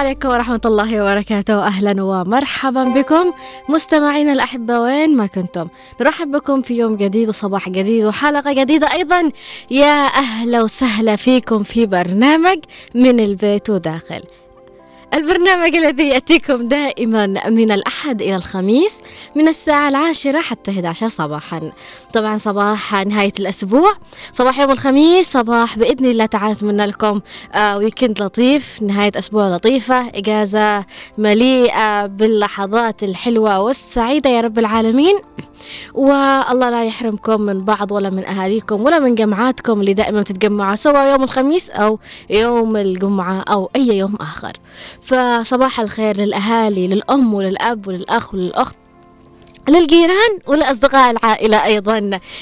عليكم ورحمة الله وبركاته. أهلا ومرحبا بكم مستمعينا الأحبة وين ما كنتم نرحب بكم في يوم جديد وصباح جديد وحلقة جديدة أيضا. يا أهلا وسهلا فيكم في برنامج من البيت وداخل. البرنامج الذي يأتيكم دائما من الأحد إلى الخميس من الساعة العاشرة حتى 11 صباحا. طبعا صباح نهاية الأسبوع صباح يوم الخميس صباح بإذن الله تعالى أتمنى لكم آه ويكند لطيف نهاية أسبوع لطيفة إجازة مليئة باللحظات الحلوة والسعيدة يا رب العالمين. والله لا يحرمكم من بعض ولا من أهاليكم ولا من جمعاتكم اللي دائما تتجمعوا سواء يوم الخميس أو يوم الجمعة أو أي يوم آخر. فصباح الخير للأهالي للأم وللأب وللأخ وللأخت للجيران ولأصدقاء العائلة أيضا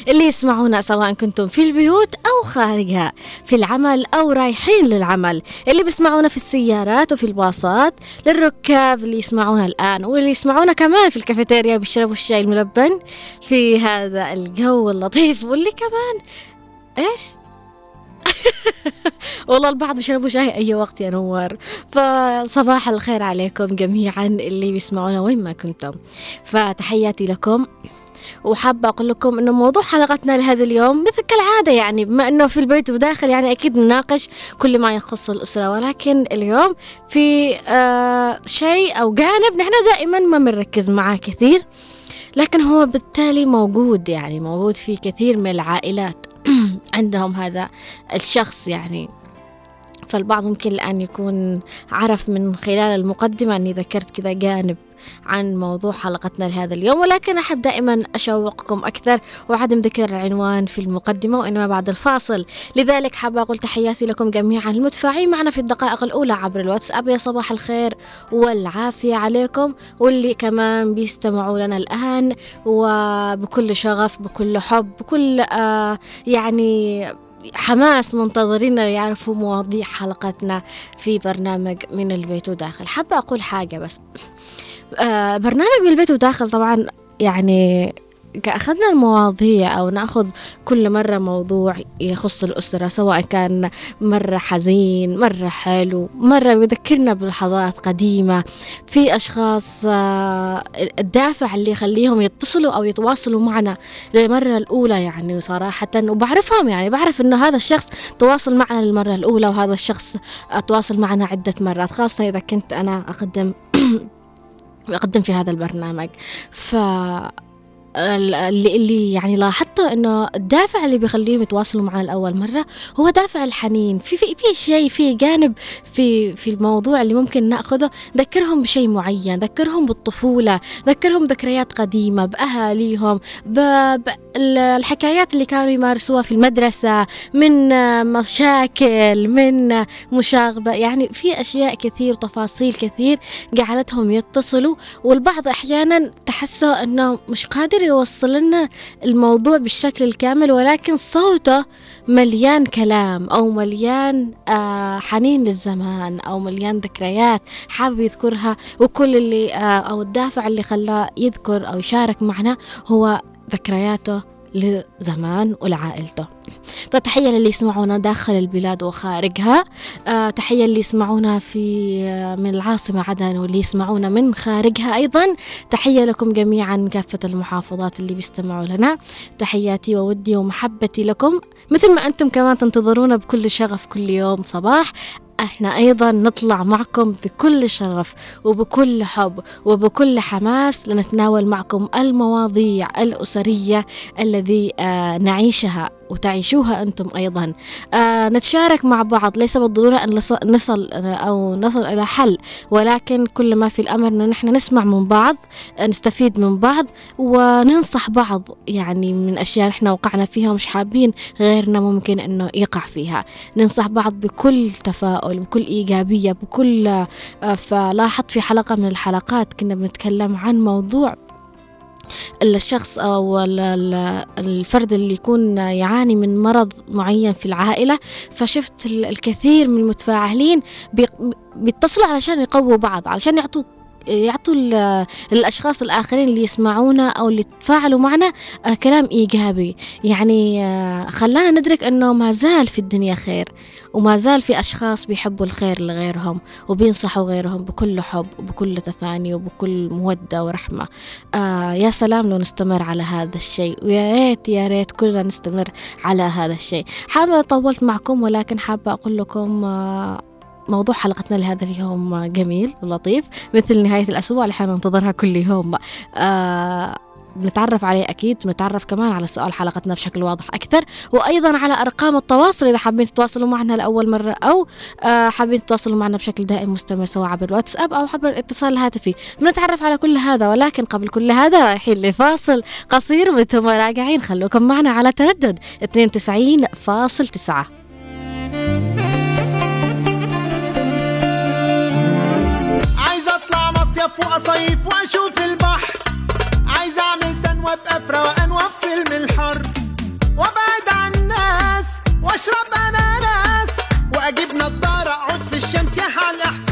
اللي يسمعونا سواء كنتم في البيوت أو خارجها في العمل أو رايحين للعمل اللي بيسمعونا في السيارات وفي الباصات للركاب اللي يسمعونا الآن واللي يسمعونا كمان في الكافيتيريا بيشربوا الشاي الملبن في هذا الجو اللطيف واللي كمان إيش؟ والله البعض بيشربوا شاي أي وقت يا نوار. فصباح الخير عليكم جميعا اللي بيسمعونا وين ما كنتم. فتحياتي لكم. وحابة أقول لكم إنه موضوع حلقتنا لهذا اليوم مثل كالعادة يعني بما إنه في البيت وداخل يعني أكيد نناقش كل ما يخص الأسرة. ولكن اليوم في آه شيء أو جانب نحن دائما ما بنركز معاه كثير لكن هو بالتالي موجود يعني موجود في كثير من العائلات. عندهم هذا الشخص يعني. فالبعض ممكن الآن يكون عرف من خلال المقدمة أني ذكرت كذا جانب عن موضوع حلقتنا لهذا اليوم ولكن أحب دائما أشوقكم أكثر وعدم ذكر العنوان في المقدمة وإنما بعد الفاصل. لذلك حابة أقول تحياتي لكم جميعا المتفاعلين معنا في الدقائق الأولى عبر الواتساب. يا صباح الخير والعافية عليكم واللي كمان بيستمعوا لنا الآن وبكل شغف بكل حب بكل آه يعني حماس منتظرين يعرفوا مواضيع حلقتنا في برنامج من البيت وداخل. حابة أقول حاجة بس. آه برنامج من البيت وداخل طبعا يعني أخذنا المواضيع أو نأخذ كل مرة موضوع يخص الأسرة سواء كان مرة حزين مرة حلو مرة يذكرنا بلحظات قديمة في أشخاص الدافع اللي يخليهم يتصلوا أو يتواصلوا معنا للمرة الأولى يعني صراحة وبعرفهم يعني بعرف إنه هذا الشخص تواصل معنا للمرة الأولى وهذا الشخص تواصل معنا عدة مرات خاصة إذا كنت أنا أقدم أقدم في هذا البرنامج. ف اللي, اللي يعني لاحظته إنه الدافع اللي بيخليهم يتواصلوا معنا لأول مرة هو دافع الحنين. في في في شيء في جانب في في الموضوع اللي ممكن نأخذه ذكرهم بشيء معين ذكرهم بالطفولة ذكرهم ذكريات قديمة بأهاليهم بالحكايات اللي كانوا يمارسوها في المدرسة من مشاكل من مشاغبة. يعني في أشياء كثير تفاصيل كثير جعلتهم يتصلوا والبعض أحيانا تحسوا إنه مش قادر يوصل لنا الموضوع بالشكل الكامل ولكن صوته مليان كلام أو مليان آه حنين للزمان أو مليان ذكريات حابب يذكرها وكل اللي آه أو الدافع اللي خلاه يذكر أو يشارك معنا هو ذكرياته لزمان ولعائلته. فتحية للي يسمعونا داخل البلاد وخارجها. آه تحية اللي يسمعونا في آه من العاصمة عدن واللي يسمعونا من خارجها أيضا. تحية لكم جميعا كافة المحافظات اللي بيستمعوا لنا. تحياتي وودي ومحبتي لكم. مثل ما أنتم كمان تنتظرونا بكل شغف كل يوم صباح. إحنا أيضا نطلع معكم بكل شغف وبكل حب وبكل حماس لنتناول معكم المواضيع الأسرية الذي آه نعيشها. وتعيشوها أنتم أيضا. آه نتشارك مع بعض. ليس بالضرورة أن نصل أو نصل إلى حل ولكن كل ما في الأمر أنه نحن نسمع من بعض نستفيد من بعض وننصح بعض يعني من أشياء نحن وقعنا فيها ومش حابين غيرنا ممكن أنه يقع فيها. ننصح بعض بكل تفاؤل بكل إيجابية بكل آه فلاحظت في حلقة من الحلقات كنا بنتكلم عن موضوع الشخص أو الفرد اللي يكون يعاني من مرض معين في العائلة فشفت الكثير من المتفاعلين بيتصلوا علشان يقووا بعض علشان يعطوا يعطوا للأشخاص الآخرين اللي يسمعونا أو اللي يتفاعلوا معنا آه، كلام إيجابي. يعني آه، خلانا ندرك أنه ما زال في الدنيا خير وما زال في أشخاص بيحبوا الخير لغيرهم وبينصحوا غيرهم بكل حب وبكل تفاني وبكل مودة ورحمة. آه يا سلام لو نستمر على هذا الشيء ويا ريت يا ريت كلنا نستمر على هذا الشيء. حابة طولت معكم ولكن حابة أقول لكم آه موضوع حلقتنا لهذا اليوم جميل ولطيف مثل نهاية الأسبوع اللي حننتظرها كل يوم. آه بنتعرف عليه أكيد ونتعرف كمان على سؤال حلقتنا بشكل واضح أكثر وأيضا على أرقام التواصل إذا حابين تتواصلوا معنا لأول مرة أو آه حابين تتواصلوا معنا بشكل دائم مستمر سواء عبر الواتساب أو عبر الاتصال الهاتفي بنتعرف على كل هذا ولكن قبل كل هذا رايحين لفاصل قصير من ثم راجعين خلوكم معنا على تردد 92.9 اطلع مصيف وأصيف وأشوف البحر. عايز أعمل تنوى ابقى في روقان وأفصل من الحر. وأبعد عن الناس وأشرب أناناس. وأجيب نضارة أقعد في الشمس يحل الاحساس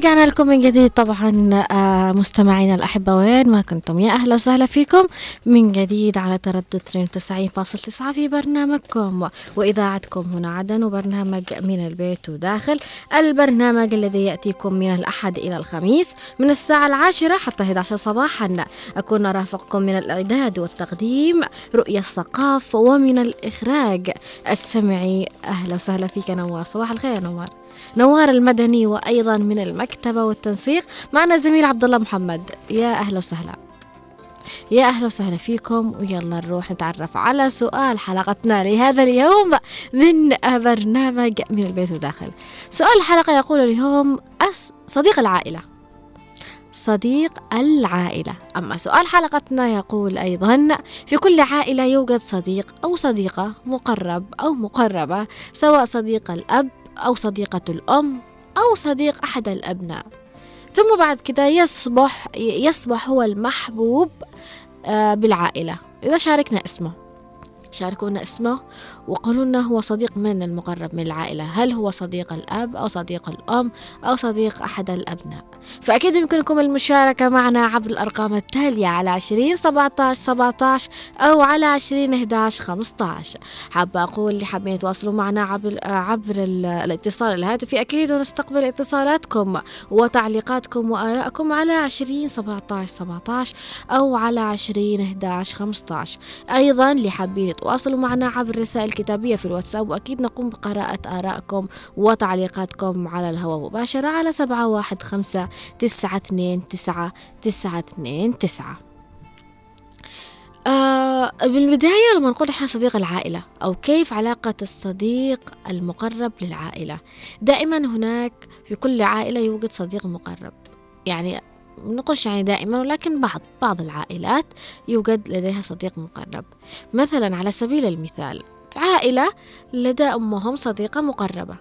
ورجعنا لكم من جديد طبعا آه، مستمعينا الأحبة وين ما كنتم؟ يا أهلا وسهلا فيكم. من جديد على تردد 92.9 في برنامجكم. وإذاعتكم هنا عدن وبرنامج من البيت وداخل. البرنامج الذي يأتيكم من الأحد إلى الخميس من الساعة العاشرة حتى 11 صباحا. أكون أرافقكم من الإعداد والتقديم رؤية الثقاف ومن الإخراج. السمعي أهلا وسهلا فيك نوار. صباح الخير نوار. نوار المدني وأيضا من المكتبه والتنسيق معنا زميل عبد الله محمد. يا أهلا وسهلا. يا أهلا وسهلا فيكم. ويلا نروح نتعرف على سؤال حلقتنا لهذا اليوم من برنامج من البيت وداخل سؤال الحلقة يقول اليوم أس صديق العائلة. صديق العائلة. أما سؤال حلقتنا يقول أيضا في كل عائلة يوجد صديق أو صديقة مقرب أو مقربة سواء صديق الأب أو صديقة الأم أو صديق أحد الأبناء. ثم بعد كده يصبح يصبح هو المحبوب آه، بالعائلة. إذا شاركنا اسمه. شاركونا اسمه. وقولوا لنا هو صديق من المقرب من العائلة؟ هل هو صديق الأب أو صديق الأم أو صديق أحد الأبناء؟ فأكيد يمكنكم المشاركة معنا عبر الأرقام التالية على 20 17 17 أو على 20 11 15 حابة أقول اللي حابين يتواصلوا معنا عبر عبر ال- الاتصال الهاتفي أكيد ونستقبل اتصالاتكم وتعليقاتكم وآرائكم على 20 17 17 أو على 20 11 15 أيضا اللي حابين يتواصلوا معنا عبر الرسائل الكتابية في الواتساب وأكيد نقوم بقراءة آرائكم وتعليقاتكم على الهواء مباشرة على 715 929 929 آه بالبداية لما نقول إحنا صديق العائلة أو كيف علاقة الصديق المقرب للعائلة؟ دائما هناك في كل عائلة يوجد صديق مقرب. يعني نقولش يعني دائما ولكن بعض بعض العائلات يوجد لديها صديق مقرب. مثلا على سبيل المثال عائلة لدى أمهم صديقة مقربة.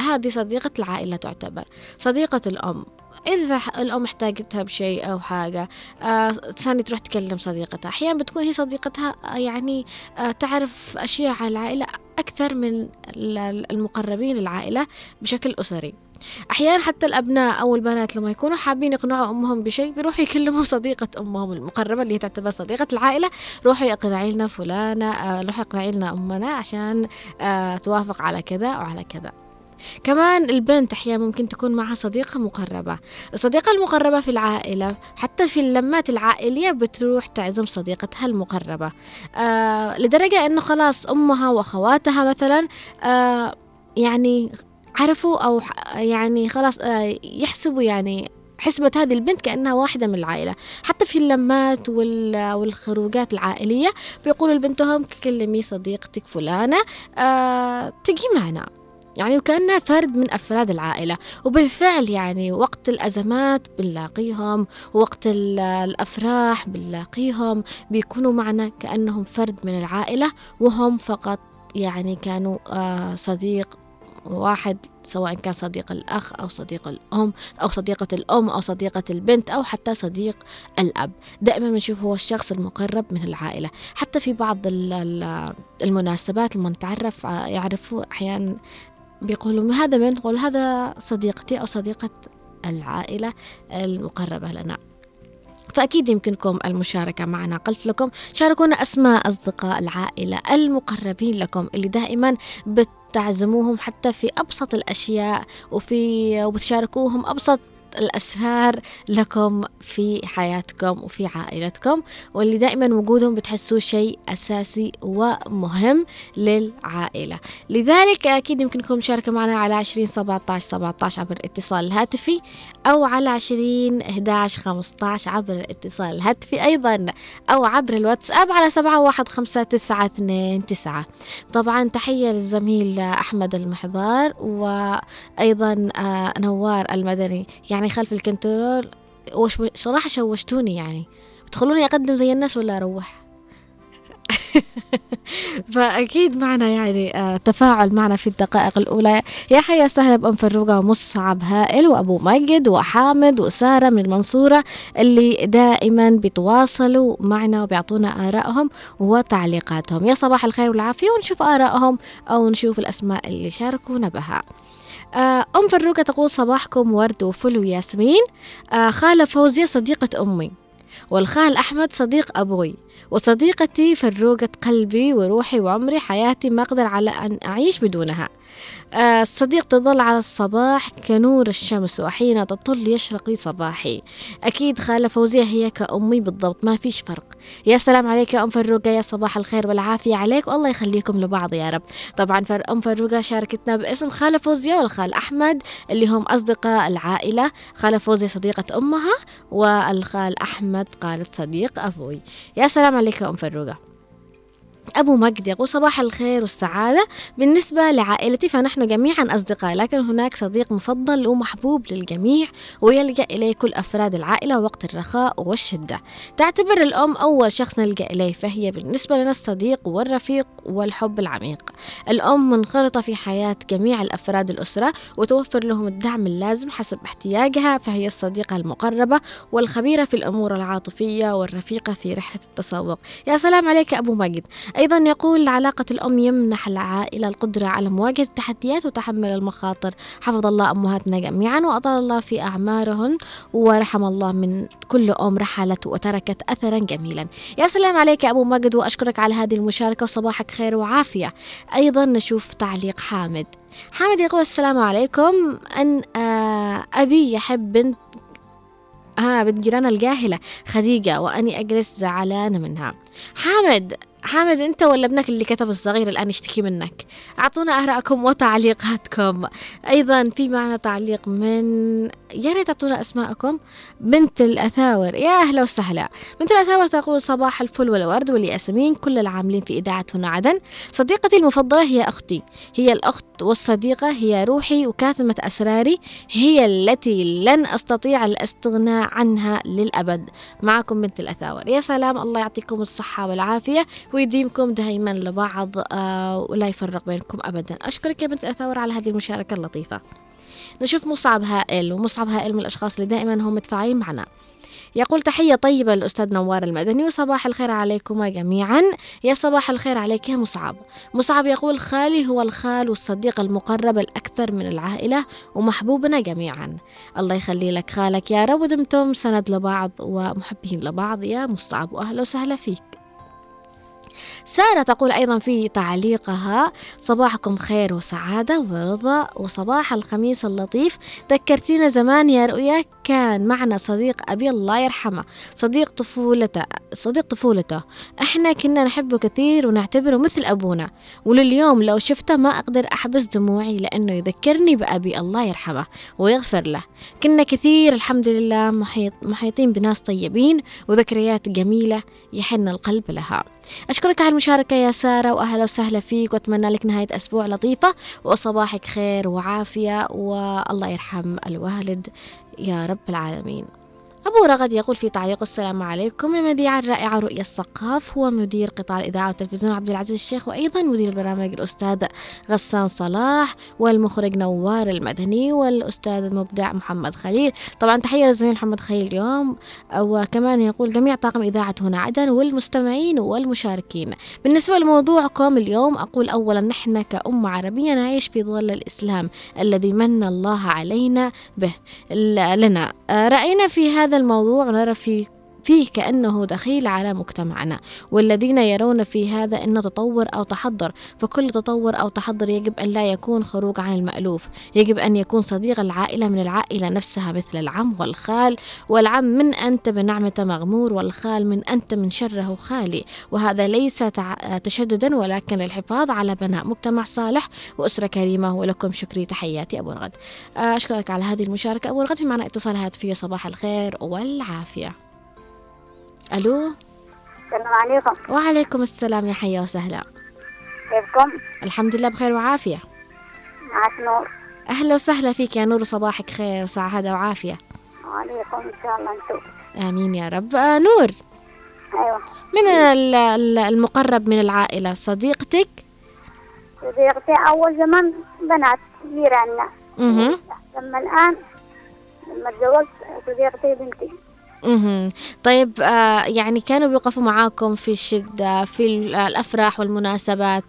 هذه صديقة العائلة تعتبر. صديقة الأم. إذا الأم احتاجتها بشيء أو حاجة آه ثاني تروح تكلم صديقتها. أحيانا بتكون هي صديقتها آه، يعني آه تعرف أشياء عن العائلة أكثر من ال- المقربين للعائلة بشكل أسري. أحيانا حتى الأبناء أو البنات لما يكونوا حابين يقنعوا أمهم بشيء بيروحوا يكلموا صديقة أمهم المقربة اللي هي تعتبر صديقة العائلة روحوا اقنعي لنا فلانة آه، روحوا اقنعي لنا أمنا عشان آه، توافق على كذا وعلى كذا. كمان البنت أحيانا ممكن تكون معها صديقة مقربة. الصديقة المقربة في العائلة حتى في اللمات العائلية بتروح تعزم صديقتها المقربة. آه لدرجة أنه خلاص أمها وأخواتها مثلا آه يعني عرفوا أو يعني خلاص آه يحسبوا يعني حسبت هذه البنت كأنها واحدة من العائلة. حتى في اللمات وال- والخروجات العائلية بيقولوا لبنتهم كلمي صديقتك فلانة آه تجي معنا. يعني وكأنها فرد من أفراد العائلة. وبالفعل يعني وقت الأزمات بنلاقيهم وقت ال- الأفراح بنلاقيهم بيكونوا معنا كأنهم فرد من العائلة وهم فقط يعني كانوا آه صديق واحد سواء كان صديق الأخ أو صديق الأم أو صديقة الأم أو صديقة البنت أو حتى صديق الأب. دائما بنشوف هو الشخص المقرب من العائلة. حتى في بعض ال- ال- المناسبات لما نتعرف يعرفوا أحيانا بيقولوا "ما هذا من؟ نقول هذا صديقتي أو صديقة العائلة المقربة لنا. فأكيد يمكنكم المشاركة معنا. قلت لكم شاركونا أسماء أصدقاء العائلة المقربين لكم اللي دائما بتعزموهم حتى في أبسط الأشياء وفي وبتشاركوهم أبسط الأسرار لكم في حياتكم وفي عائلتكم واللي دائما وجودهم بتحسوه شيء أساسي ومهم للعائلة. لذلك أكيد يمكنكم المشاركة معنا على 20 17 17 عبر الاتصال الهاتفي أو على 20 11 15 عبر الاتصال الهاتفي أيضا أو عبر الواتساب على 715929 طبعا تحية للزميل أحمد المحضار وأيضا آه، نوار المدني. يعني خلف الكنترول. وش صراحة شوشتوني يعني. تخلوني أقدم زي الناس ولا أروح؟ فأكيد معنا يعني آه، تفاعل معنا في الدقائق الأولى. يا حيا وسهلا بأم فروقة ومصعب هائل وأبو مجد وحامد وسارة من المنصورة اللي دائما بيتواصلوا معنا وبيعطونا آرائهم وتعليقاتهم. يا صباح الخير والعافية ونشوف آرائهم أو نشوف الأسماء اللي شاركونا بها. أم فروقة تقول صباحكم ورد وفل وياسمين. آه، خالة فوزية صديقة أمي والخال أحمد صديق أبوي. وصديقتي فروقة قلبي وروحي وعمري حياتي ما أقدر على أن أعيش بدونها. آه، الصديق تظل على الصباح كنور الشمس وحين تطل يشرق لي صباحي أكيد خالة فوزية هي كأمي بالضبط ما فيش فرق. يا سلام عليك يا أم فروقة يا صباح الخير والعافية عليك والله يخليكم لبعض يا رب. طبعا فر أم فروقة شاركتنا باسم خالة فوزية والخال أحمد اللي هم أصدقاء العائلة. خالة فوزية صديقة أمها والخال أحمد قالت صديق أبوي. يا سلام عليك يا أم فروقة أبو مجد يقول صباح الخير والسعادة. بالنسبة لعائلتي فنحن جميعا أصدقاء لكن هناك صديق مفضل ومحبوب للجميع ويلجأ إليه كل أفراد العائلة وقت الرخاء والشدة. تعتبر الأم أول شخص نلجأ إليه فهي بالنسبة لنا الصديق والرفيق والحب العميق. الأم منخرطة في حياة جميع الأفراد الأسرة وتوفر لهم الدعم اللازم حسب احتياجها فهي الصديقة المقربة والخبيرة في الأمور العاطفية والرفيقة في رحلة التسوق. يا سلام عليك أبو مجد. أيضا يقول علاقة الأم يمنح العائلة القدرة على مواجهة التحديات وتحمل المخاطر. حفظ الله أمهاتنا جميعا وأطال الله في أعمارهن ورحم الله من كل أم رحلت وتركت أثرا جميلا. يا سلام عليك أبو مجد وأشكرك على هذه المشاركة وصباحك خير وعافية. أيضا نشوف تعليق حامد. حامد يقول السلام عليكم. أن آه، أبي يحب بنت ها بنت جيراننا الجاهلة خديجة وأني أجلس زعلانة منها. حامد حامد أنت ولا ابنك اللي كتب الصغير الآن يشتكي منك؟ أعطونا ارائكم وتعليقاتكم. أيضا في معنا تعليق من يا ريت تعطونا أسماءكم. بنت الأثاور يا أهلا وسهلا. بنت الأثاور تقول صباح الفل والورد والياسمين كل العاملين في اذاعه هنا عدن. صديقتي المفضلة هي أختي. هي الأخت والصديقة هي روحي وكاتمه أسراري. هي التي لن أستطيع الاستغناء عنها للأبد. معكم بنت الأثاور. يا سلام الله يعطيكم الصحة والعافية. ويديمكم دائما لبعض آه ولا يفرق بينكم أبدا. أشكرك يا بنت الأثور على هذه المشاركة اللطيفة. نشوف مصعب هائل ومصعب هائل من الأشخاص اللي دائما هم متفاعلين معنا. يقول تحية طيبة للأستاذ نوار المدني وصباح الخير عليكما جميعا. يا صباح الخير عليك يا مصعب. مصعب يقول خالي هو الخال والصديق المقرب الأكثر من العائلة ومحبوبنا جميعا. الله يخلي لك خالك يا رب ودمتم سند لبعض ومحبين لبعض يا مصعب وأهلا وسهلا فيك. سارة تقول أيضا في تعليقها صباحكم خير وسعادة ورضا وصباح الخميس اللطيف. ذكرتينا زمان يا رؤيا كان معنا صديق أبي الله يرحمه صديق طفولته صديق طفولته. إحنا كنا نحبه كثير ونعتبره مثل أبونا. ولليوم لو شفته ما أقدر أحبس دموعي لأنه يذكرني بأبي الله يرحمه ويغفر له. كنا كثير الحمد لله محيط محيطين بناس طيبين وذكريات جميلة يحن القلب لها. أشكرك على المشاركة يا سارة وأهلا وسهلا فيك وأتمنى لك نهاية أسبوع لطيفة وصباحك خير وعافية والله يرحم الوالد يا رب العالمين. أبو رغد يقول في تعليق السلام عليكم المذيعة الرائعة رؤية السقاف هو مدير قطاع الإذاعة والتلفزيون عبد العزيز الشيخ وأيضا مدير البرامج الأستاذ غسان صلاح والمخرج نوار المدني والأستاذ المبدع محمد خليل. طبعا تحية للزميل محمد خليل اليوم وكمان يقول جميع طاقم إذاعة هنا عدن والمستمعين والمشاركين. بالنسبة لموضوعكم اليوم أقول أولا نحن كأمة عربية نعيش في ظل الإسلام الذي من الله علينا به لنا. رأينا في هذا الموضوع ونرى في فيه كأنه دخيل على مجتمعنا. والذين يرون في هذا أنه تطور أو تحضر فكل تطور أو تحضر يجب أن لا يكون خروج عن المألوف. يجب أن يكون صديق العائلة من العائلة نفسها مثل العم والخال. والعم من أنت بنعمة مغمور والخال من أنت من شره خالي. وهذا ليس تشددا ولكن للحفاظ على بناء مجتمع صالح وأسرة كريمة. ولكم شكري. تحياتي أبو رغد. أشكرك على هذه المشاركة. أبو رغد في معنا اتصال هاتفي. صباح الخير والعافية. ألو؟ السلام عليكم. وعليكم السلام يا حيا وسهلا. كيفكم؟ الحمد لله بخير وعافية. معك نور. أهلا وسهلا فيك يا نور صباحك خير وسعادة وعافية. وعليكم ان شاء الله أنتم آمين يا رب. آه نور. أيوه. من ال- ال- المقرب من العائلة؟ صديقتك؟ صديقتي أول زمان بنات جيراننا. لما الآن لما تزوجت صديقتي بنتي. أها طيب آه يعني كانوا بيوقفوا معاكم في الشدة في ال- الأفراح والمناسبات؟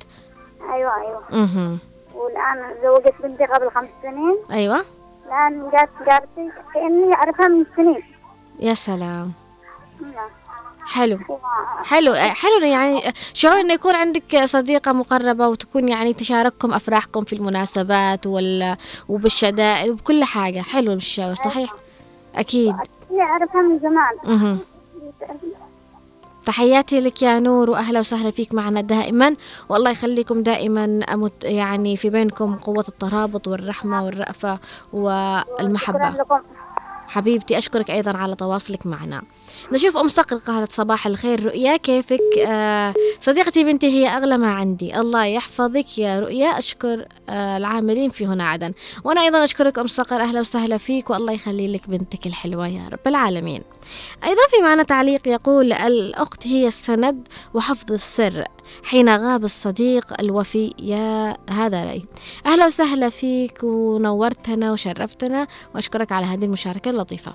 أيوه أيوه. أها والآن زوجت بنتي قبل خمس سنين. أيوة. الآن جات جارتي كأني أعرفها من سنين. يا سلام. نعم. حلو. حلو حلو. يعني شعور إنه يكون عندك صديقة مقربة وتكون يعني تشارككم أفراحكم في المناسبات وال وبالشدائد وبكل حاجة. حلو الشعور صحيح؟ أكيد. هي أعرفها من زمان. تحياتي لك يا نور وأهلا وسهلا فيك معنا دائما. والله يخليكم دائما أمت يعني في بينكم قوة الترابط والرحمة والرأفة والمحبة. شكرا لكم. حبيبتي أشكرك أيضا على تواصلك معنا. نشوف أم صقر قالت صباح الخير رؤيا كيفك؟ آه صديقتي بنتي هي أغلى ما عندي. الله يحفظك يا رؤيا أشكر آه العاملين في هنا عدن. وأنا أيضا أشكرك أم صقر أهلا وسهلا فيك والله يخلي لك بنتك الحلوة يا رب العالمين. أيضا في معنا تعليق يقول الأخت هي السند وحفظ السر حين غاب الصديق الوفي. يا هذا رأي. أهلا وسهلا فيك ونورتنا وشرفتنا وأشكرك على هذه المشاركة. اللطيفة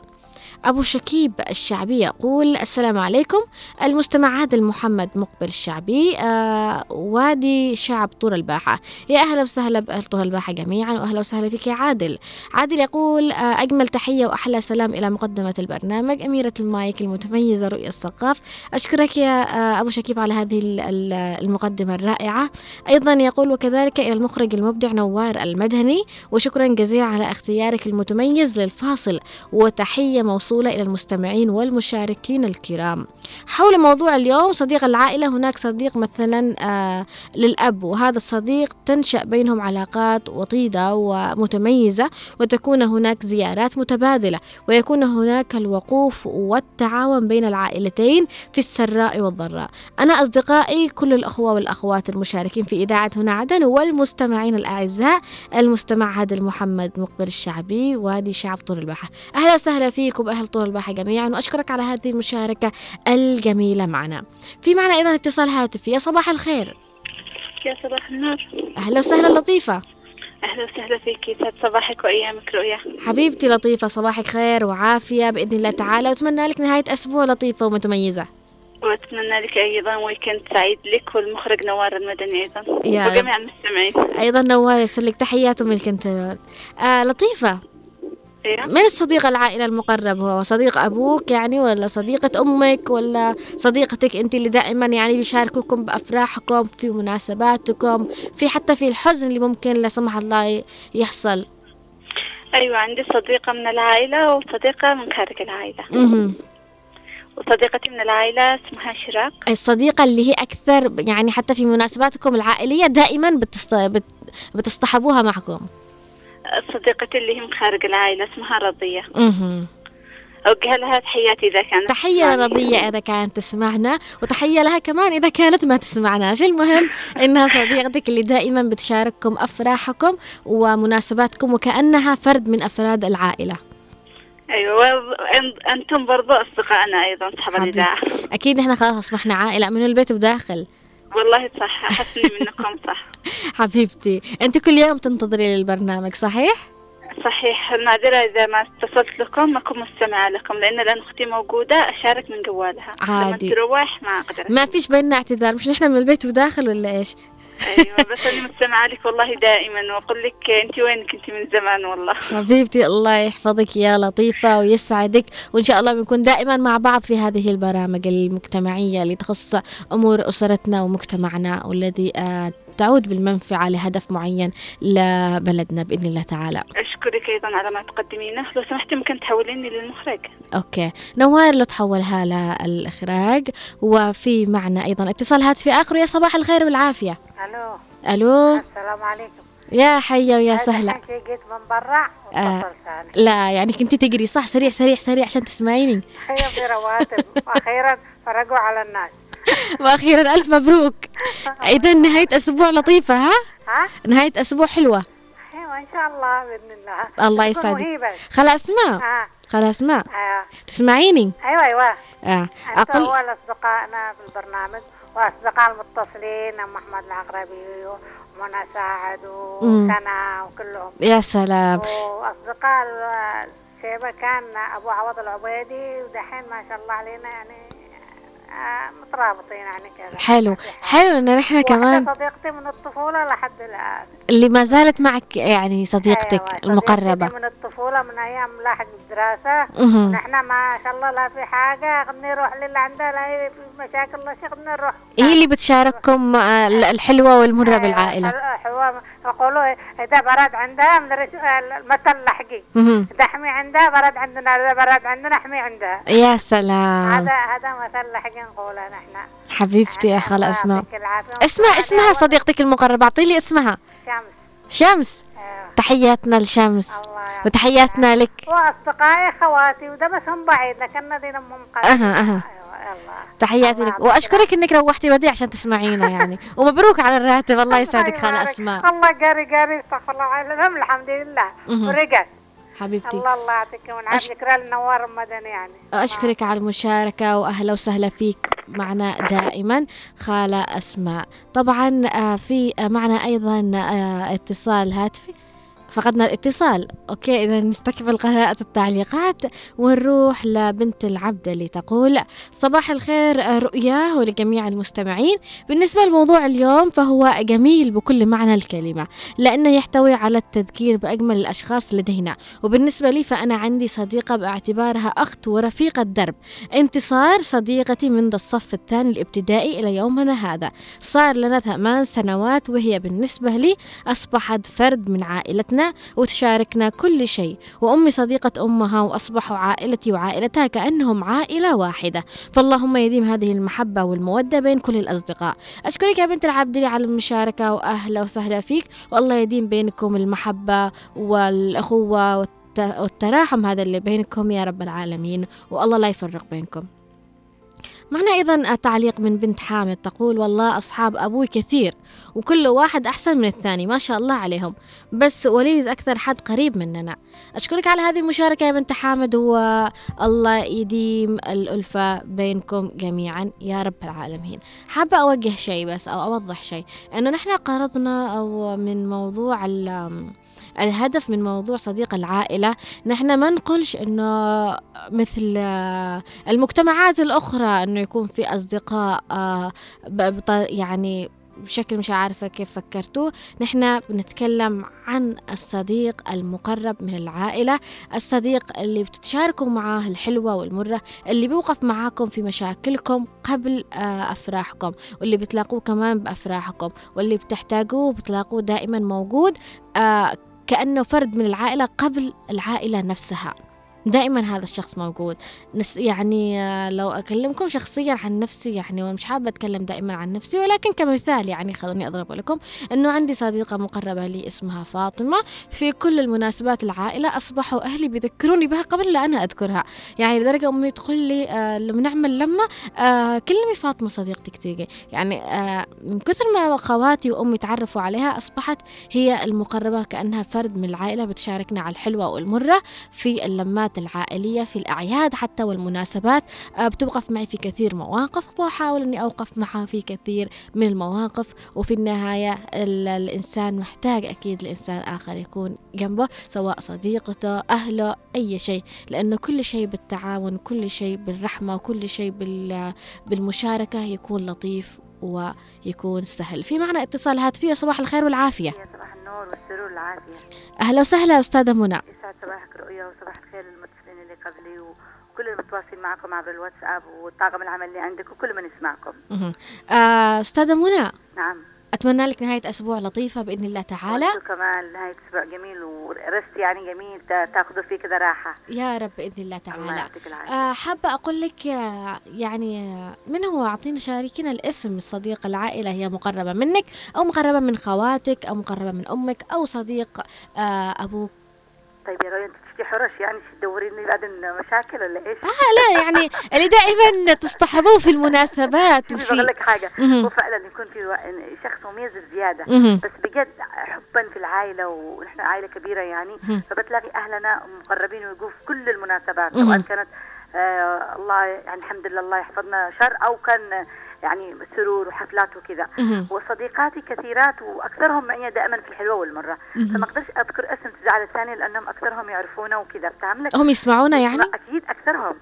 أبو شكيب الشعبي يقول السلام عليكم. المستمع عادل محمد مقبل الشعبي آه وادي شعب طور الباحة. يا أهلا وسهلا بأهل طور الباحة جميعا وأهلا وسهلا فيك يا عادل. عادل يقول آه أجمل تحية وأحلى سلام إلى مقدمة البرنامج أميرة المايك المتميزة رؤية الثقاف. أشكرك يا آه أبو شكيب على هذه ال- ال- المقدمة الرائعة. أيضا يقول وكذلك إلى المخرج المبدع نوار المدهني. وشكرا جزيلا على اختيارك المتميز للفاصل. وتحية موصولة إلى المستمعين والمشاركين الكرام. حول موضوع اليوم صديق العائلة هناك صديق مثلا آه للأب وهذا الصديق تنشأ بينهم علاقات وطيدة ومتميزة وتكون هناك زيارات متبادلة ويكون هناك الوقوف والتعاون بين العائلتين في السراء والضراء. أنا أصدقائي كل الأخوة والأخوات المشاركين في إذاعة هنا عدن والمستمعين الأعزاء المستمع عادل محمد مقبل الشعبي وادي شعب طول الباحة أهلا وسهلا فيكم أهل طول الباحة جميعا وأشكرك على هذه المشاركة الجميلة معنا. في معنا أيضا اتصال هاتفي. يا صباح الخير. يا صباح النور. أهلا وسهلا لطيفة. أهلا وسهلا فيك. يسعد صباحك وأيامك رؤيا. حبيبتي لطيفة صباحك خير وعافية بإذن الله تعالى وأتمنى لك نهاية أسبوع لطيفة ومميزة وأتمنى لك أيضا weekend سعيد لك والمخرج نوار المدني أيضا. يا. وجميع المستمعين. أيضا نوال يرسل لك تحيات من ال control آه لطيفة. أيوة. من الصديق العائلة المقرب هو؟ صديق أبوك يعني ولا صديقة أمك ولا صديقتك أنت اللي دائما يعني بيشاركوكم بأفراحكم في مناسباتكم في حتى في الحزن اللي ممكن لا سمح الله يحصل؟ أيوة عندي صديقة من العائلة وصديقة من خارج العائلة. وصديقتي من العائلة اسمها شراق. الصديقة اللي هي أكثر يعني حتى في مناسباتكم العائلية دائما بتصط... بت... بتصطحبوها معكم؟ صديقتي اللي هي من خارج العائلة اسمها رضية. مهم. أوجه لها تحياتي إذا كانت. تحية. لرضية إذا كانت تسمعنا وتحية لها كمان إذا كانت ما تسمعناش المهم؟ إنها صديقتك اللي دائما بتشارككم أفراحكم ومناسباتكم وكأنها فرد من أفراد العائلة. وأن- أنتم برضو أصدقائنا أيضا أصحاب حبيبتي. الإذاعة أكيد إحنا خلاص أصبحنا عائلة من البيت وداخل والله صح أحسني منكم صح حبيبتي أنت كل يوم تنتظري للبرنامج صحيح؟ صحيح المعذرة إذا ما اتصلت لكم ما أكون مستمعة لكم لأن الآن أختي موجودة أشارك من جوالها عادي. لما تروح ما أقدر ما فيش بيننا اعتذار مش نحن من البيت وداخل ولا إيش؟ أيوة بس أنا مستمعة لك والله دائما وأقول لك أنت وينك؟ أنت من زمان والله. حبيبتي الله يحفظك يا لطيفة ويسعدك وإن شاء الله بنكون دائما مع بعض في هذه البرامج المجتمعية اللي تخص أمور أسرتنا ومجتمعنا والذي آه، تعود بالمنفعة لهدف معين لبلدنا بإذن الله تعالى. أشكرك أيضا على ما تقدمينه. لو سمحتي ممكن تحوليني للمخرج. أوكي. نوار لو تحولها للإخراج. وفي معنا أيضا اتصال هاتفي آخر. يا صباح الخير والعافية. ألو. ألو. السلام عليكم. يا حية ويا سهلة جيت من برا آه. لا يعني كنتي تقري صح سريع سريع سريع عشان تسمعيني. في رواتب. وأخيرا فرقوا على الناس. وأخيرا ألف مبروك. إذا نهاية أسبوع لطيفة ها؟ ها؟ نهاية أسبوع حلوة. أيوه إن شاء الله بإذن الله. الله يسعدك. خلاص ما؟ ها خلاص ما؟ آه. تسمعيني؟ أيوه أيوه. آه. أقل أول أصدقائنا في البرنامج. وأصدقاء المتصلين أم أحمد العقربي ومنى ساعد. وسنا وكلهم. يا سلام. وأصدقاء الشيبة كان أبو عوض العبيدي ودحين ما شاء الله علينا يعني آه، مترابطين يعني كذا. حلو. حلو إن نحن واحدة كمان صديقتي من الطفولة لحد الآن. اللي ما زالت معك يعني صديقتك أيوة، صديقتي من الطفولة من أيام لاحق الدراسة مهم. ونحن ما شاء الله لا في حاجة خدني نروح للي عندها لا هي في مشاكل لا شيء خدني نروح هي اللي بتشارككم آه، الحلوة والمرة بالعائلة. حوار يقولوا إذا برد عندها من الرس- المثل لحقي. إذا حمي عندها برد عندنا إذا برد عندنا حمي عندها. يا سلام. هذا هذا مثل لحقي نقوله نحن. حبيبتي يا خالة الله اسماء العافية. اسمها صديقتك المقربة اعطيلي اسمها. شمس. شمس. أيوة. تحياتنا لشمس وتحياتنا لك. وأصدقائي خواتي وده بس هم بعيد لكن دين امهم قريب. أها. أيوه يلا. تحياتي لك. وأشكرك إنك روحتي بدري عشان تسمعينا يعني. ومبروك على الراتب. الله يسعدك. يبارك. أسماء. الله قاري قاري. استغفر الله العظيم الحمد لله. ورقت. حبيبتي. الله الله يعطيك. أش- ونعاد ذكرى النوار المدني يعني. أشكرك على المشاركة. وأهلا وسهلا فيك. معنا دائما خالة أسماء. طبعا آه، في آه، معنا أيضا آه، اتصال هاتفي. فقدنا الاتصال. أوكي إذا نستكمل قراءة التعليقات ونروح لبنت العبد اللي تقول صباح الخير رؤيا ولجميع المستمعين. بالنسبة لموضوع اليوم فهو جميل بكل معنى الكلمة لأنه يحتوي على التذكير بأجمل الأشخاص لدينا. وبالنسبة لي فأنا عندي صديقة باعتبارها أخت ورفيقة درب. انتصار صديقتي منذ الصف الثاني الابتدائي إلى يومنا هذا. صار لنا ثمان سنوات وهي بالنسبة لي أصبحت فرد من عائلتنا وتشاركنا كل شيء. وأمي صديقة أمها وأصبحوا عائلتي وعائلتها كأنهم عائلة واحدة. فاللهم يديم هذه المحبة والمودة بين كل الأصدقاء. أشكرك يا بنت العبدلي على المشاركة وأهلا وسهلا فيك. والله يديم بينكم المحبة والأخوة والت- والتراحم هذا اللي بينكم يا رب العالمين. والله لا يفرق بينكم. معنا أيضا تعليق من بنت حامد تقول والله أصحاب أبوي كثير وكل واحد أحسن من الثاني ما شاء الله عليهم. بس وليد أكثر حد قريب مننا. أشكرك على هذه المشاركة يا بنت حامد والله يديم الألفة بينكم جميعا يا رب العالمين. حابة أوجه شيء بس أو أوضح شيء أنه نحن قرضنا أو من موضوع ال- الهدف من موضوع صديق العائلة. نحن ما نقولش أنه مثل المجتمعات الأخرى أنه يكون في أصدقاء آه، يعني بشكل مش عارفة كيف فكرتوا نحن بنتكلم عن الصديق المقرب من العائلة الصديق اللي بتتشاركوا معاه الحلوة والمرة اللي بيوقف معاكم في مشاكلكم قبل آه، أفراحكم واللي بتلاقوه كمان بأفراحكم واللي بتحتاجوه بتلاقوه دائما موجود آه، كأنه فرد من العائلة قبل العائلة نفسها. دائما هذا الشخص موجود. يعني آه، لو أكلمكم شخصيا عن نفسي يعني وأنا مش حابة أتكلم دائما عن نفسي ولكن كمثال يعني خلوني أضرب لكم أنه عندي صديقة مقربة لي اسمها فاطمة. في كل المناسبات العائلة أصبحوا أهلي بيذكروني بها قبل لا أنا أذكرها. يعني لدرجة أمي تقول لي آه لما نعمل لما آه كلمي فاطمة صديقتك تيجي. يعني آه من كثر ما خواتي وأمي تعرفوا عليها أصبحت هي المقربة كأنها فرد من العائلة بتشاركنا على الحلوة والمرة في اللمات العائلية في الأعياد حتى والمناسبات. آه، بتوقف معي في كثير مواقف وأحاول أني أوقف معها في كثير من المواقف. وفي النهاية ال- الإنسان محتاج أكيد لإنسان آخر يكون جنبه سواء صديقته أهله أي شيء. لأنه كل شيء بالتعاون كل شيء بالرحمة وكل شيء بال- بالمشاركة يكون لطيف ويكون سهل. في معنا اتصال هاتفي صباح الخير والعافية. صباح النور والسرور والعافية. أهلا وسهلا أستاذة منى. يسعد صباحك رؤيا وصباح الخير للمتصلين اللي قبلي المتواصلين معكم عبر الواتساب وطاقم العمل اللي عندك وكل من يسمعكم. آه، أستاذة منى. نعم. أتمنى لك نهاية أسبوع لطيفة بإذن الله تعالى. كمان نهاية أسبوع جميل ورست يعني جميل. تا- تاخذوا فيه كذا راحة. يا رب بإذن الله تعالى. آه، حابة أقول لك آه، يعني آه، من هو؟ أعطينا شاركنا الاسم. الصديق العائلة هي مقربة منك أو مقربة من خواتك أو مقربة من أمك أو صديق آه، أبوك. طيب يا رؤيا أنت تشتي حرش يعني تدوريني بعد مشاكل ولا إيش؟ آه لا يعني اللي دائما تصطحبوه في المناسبات شوفي بقول وفي لك حاجة مهم. هو فعلا يكون في شخص مميز بزيادة مهم. بس بجد حبا في العائلة ونحن عائلة كبيرة يعني. فبتلاقي أهلنا مقربين ويقوا في كل المناسبات. سواء كانت آه الله يعني الحمد لله الله يحفظنا شر أو كان يعني سرور وحفلات وكذا. وصديقاتي كثيرات وأكثرهم معي دائما في الحلوه والمرة. فما أقدرش أذكر اسم تزعل الثاني لأنهم أكثرهم يعرفونا وكذا. فاهم لك هم يسمعونا يعني؟ أكيد أكثرهم.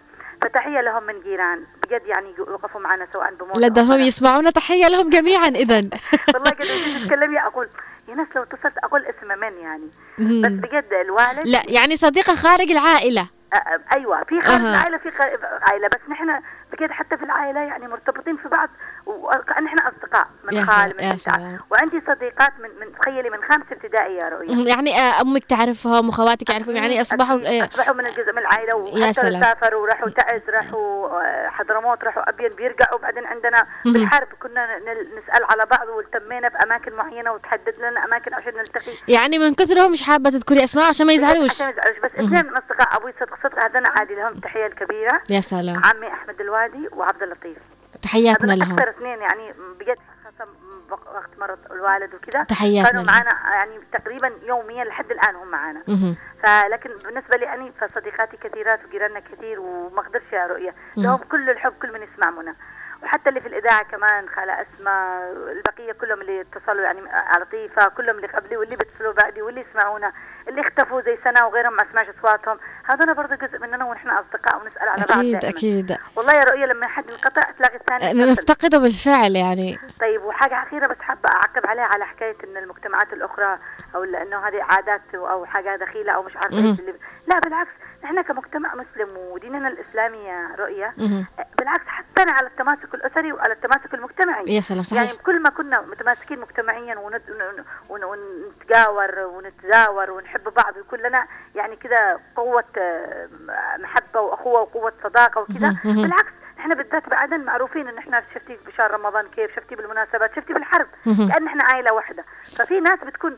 فتحية لهم من جيران. بجد يعني يوقفوا معنا سواء بموت هم. يسمعونا. تحية لهم جميعا. إذا والله قد تتكلمي أقول يا ناس لو اتصلت أقول اسم من يعني. بس بجد الوالد لا يعني صديقة خارج العائلة. آه، أيوه في خارج أها. العائله في خارج عائلة بس نحن بجد حتى في العائلة يعني مرتبطين في بعض وكأن إحنا أصدقاء من خال من سلام. وعندي صديقات من من تخيلي من خامسه ابتدائي يا رؤيا. يعني آه، أمك تعرفهم وخواتك يعرفهم يعني أصبحوا أكيد. آه، أصبحوا من الجزء من العائلة وحتى. سافروا راحوا تعز راحوا آه، حضرموت راحوا ابين بيرجعوا بعدين عندنا. بالحرب كنا نسأل على بعض والتمينا بأماكن معينة وتحدد لنا أماكن عشان نلتقي يعني من كثرهم مش حابة تذكري أسماء عشان ما يزعلوش عشان ما يزعلوش بس اثنين من أصدقاء أبوي صدق صدق هذول عادي لهم التحيه الكبيرة يا سلام عمي أحمد الوادي وعبد اللطيف تحياتنا لهم أكثر اثنين يعني بجد خاصة وقت مرض الوالد وكذا تحياتنا كانوا. معنا يعني تقريبا يوميا لحد الآن هم معنا. فلكن بالنسبة لي أني فصديقاتي كثيرات وجيراننا كثير وما أقدرش مم. لهم كل الحب كل من يسمع منا وحتى اللي في الإذاعة كمان خاله أسماء البقية كلهم اللي اتصلوا يعني على لطيفه كلهم اللي قبلي واللي بيتصلوا بعدي واللي يسمعونا اللي اختفوا زي سنة وغيرهم ما اسمعش أصواتهم. هذول برضه جزء مننا ونحن أصدقاء ونسأل على بعض أكيد دائما. أكيد. والله يا رؤيا لما حد ينقطع تلاقي الثاني يتصل. نفتقده بالفعل يعني. طيب وحاجة أخيرة بس حابة أعقب عليها على حكاية إن المجتمعات الأخرى أو ال- إنه هذه عادات أو حاجة دخيلة أو مش عارفة مهم. إيش اللي لا بالعكس نحن كمجتمع مسلم وديننا رؤية مهم. بالعكس حثنا على التماسك الأسري وعلى التماسك المجتمعي يا سلام صحيح يعني كل ما كنا متماسكين مجتمعيا ونت... ون... ون... ونتجاور ونتزاور ونحب بعض ويكون لنا يعني كذا قوة آه، محبة وأخوة وقوة صداقة وكذا مهم. مهم. بالعكس إحنا بالذات بعدن معروفين إن إحنا شفتي بشهر رمضان كيف شفتي بالمناسبات شفتي بالحرب. كأن إحنا عائلة واحدة ففي ناس بتكون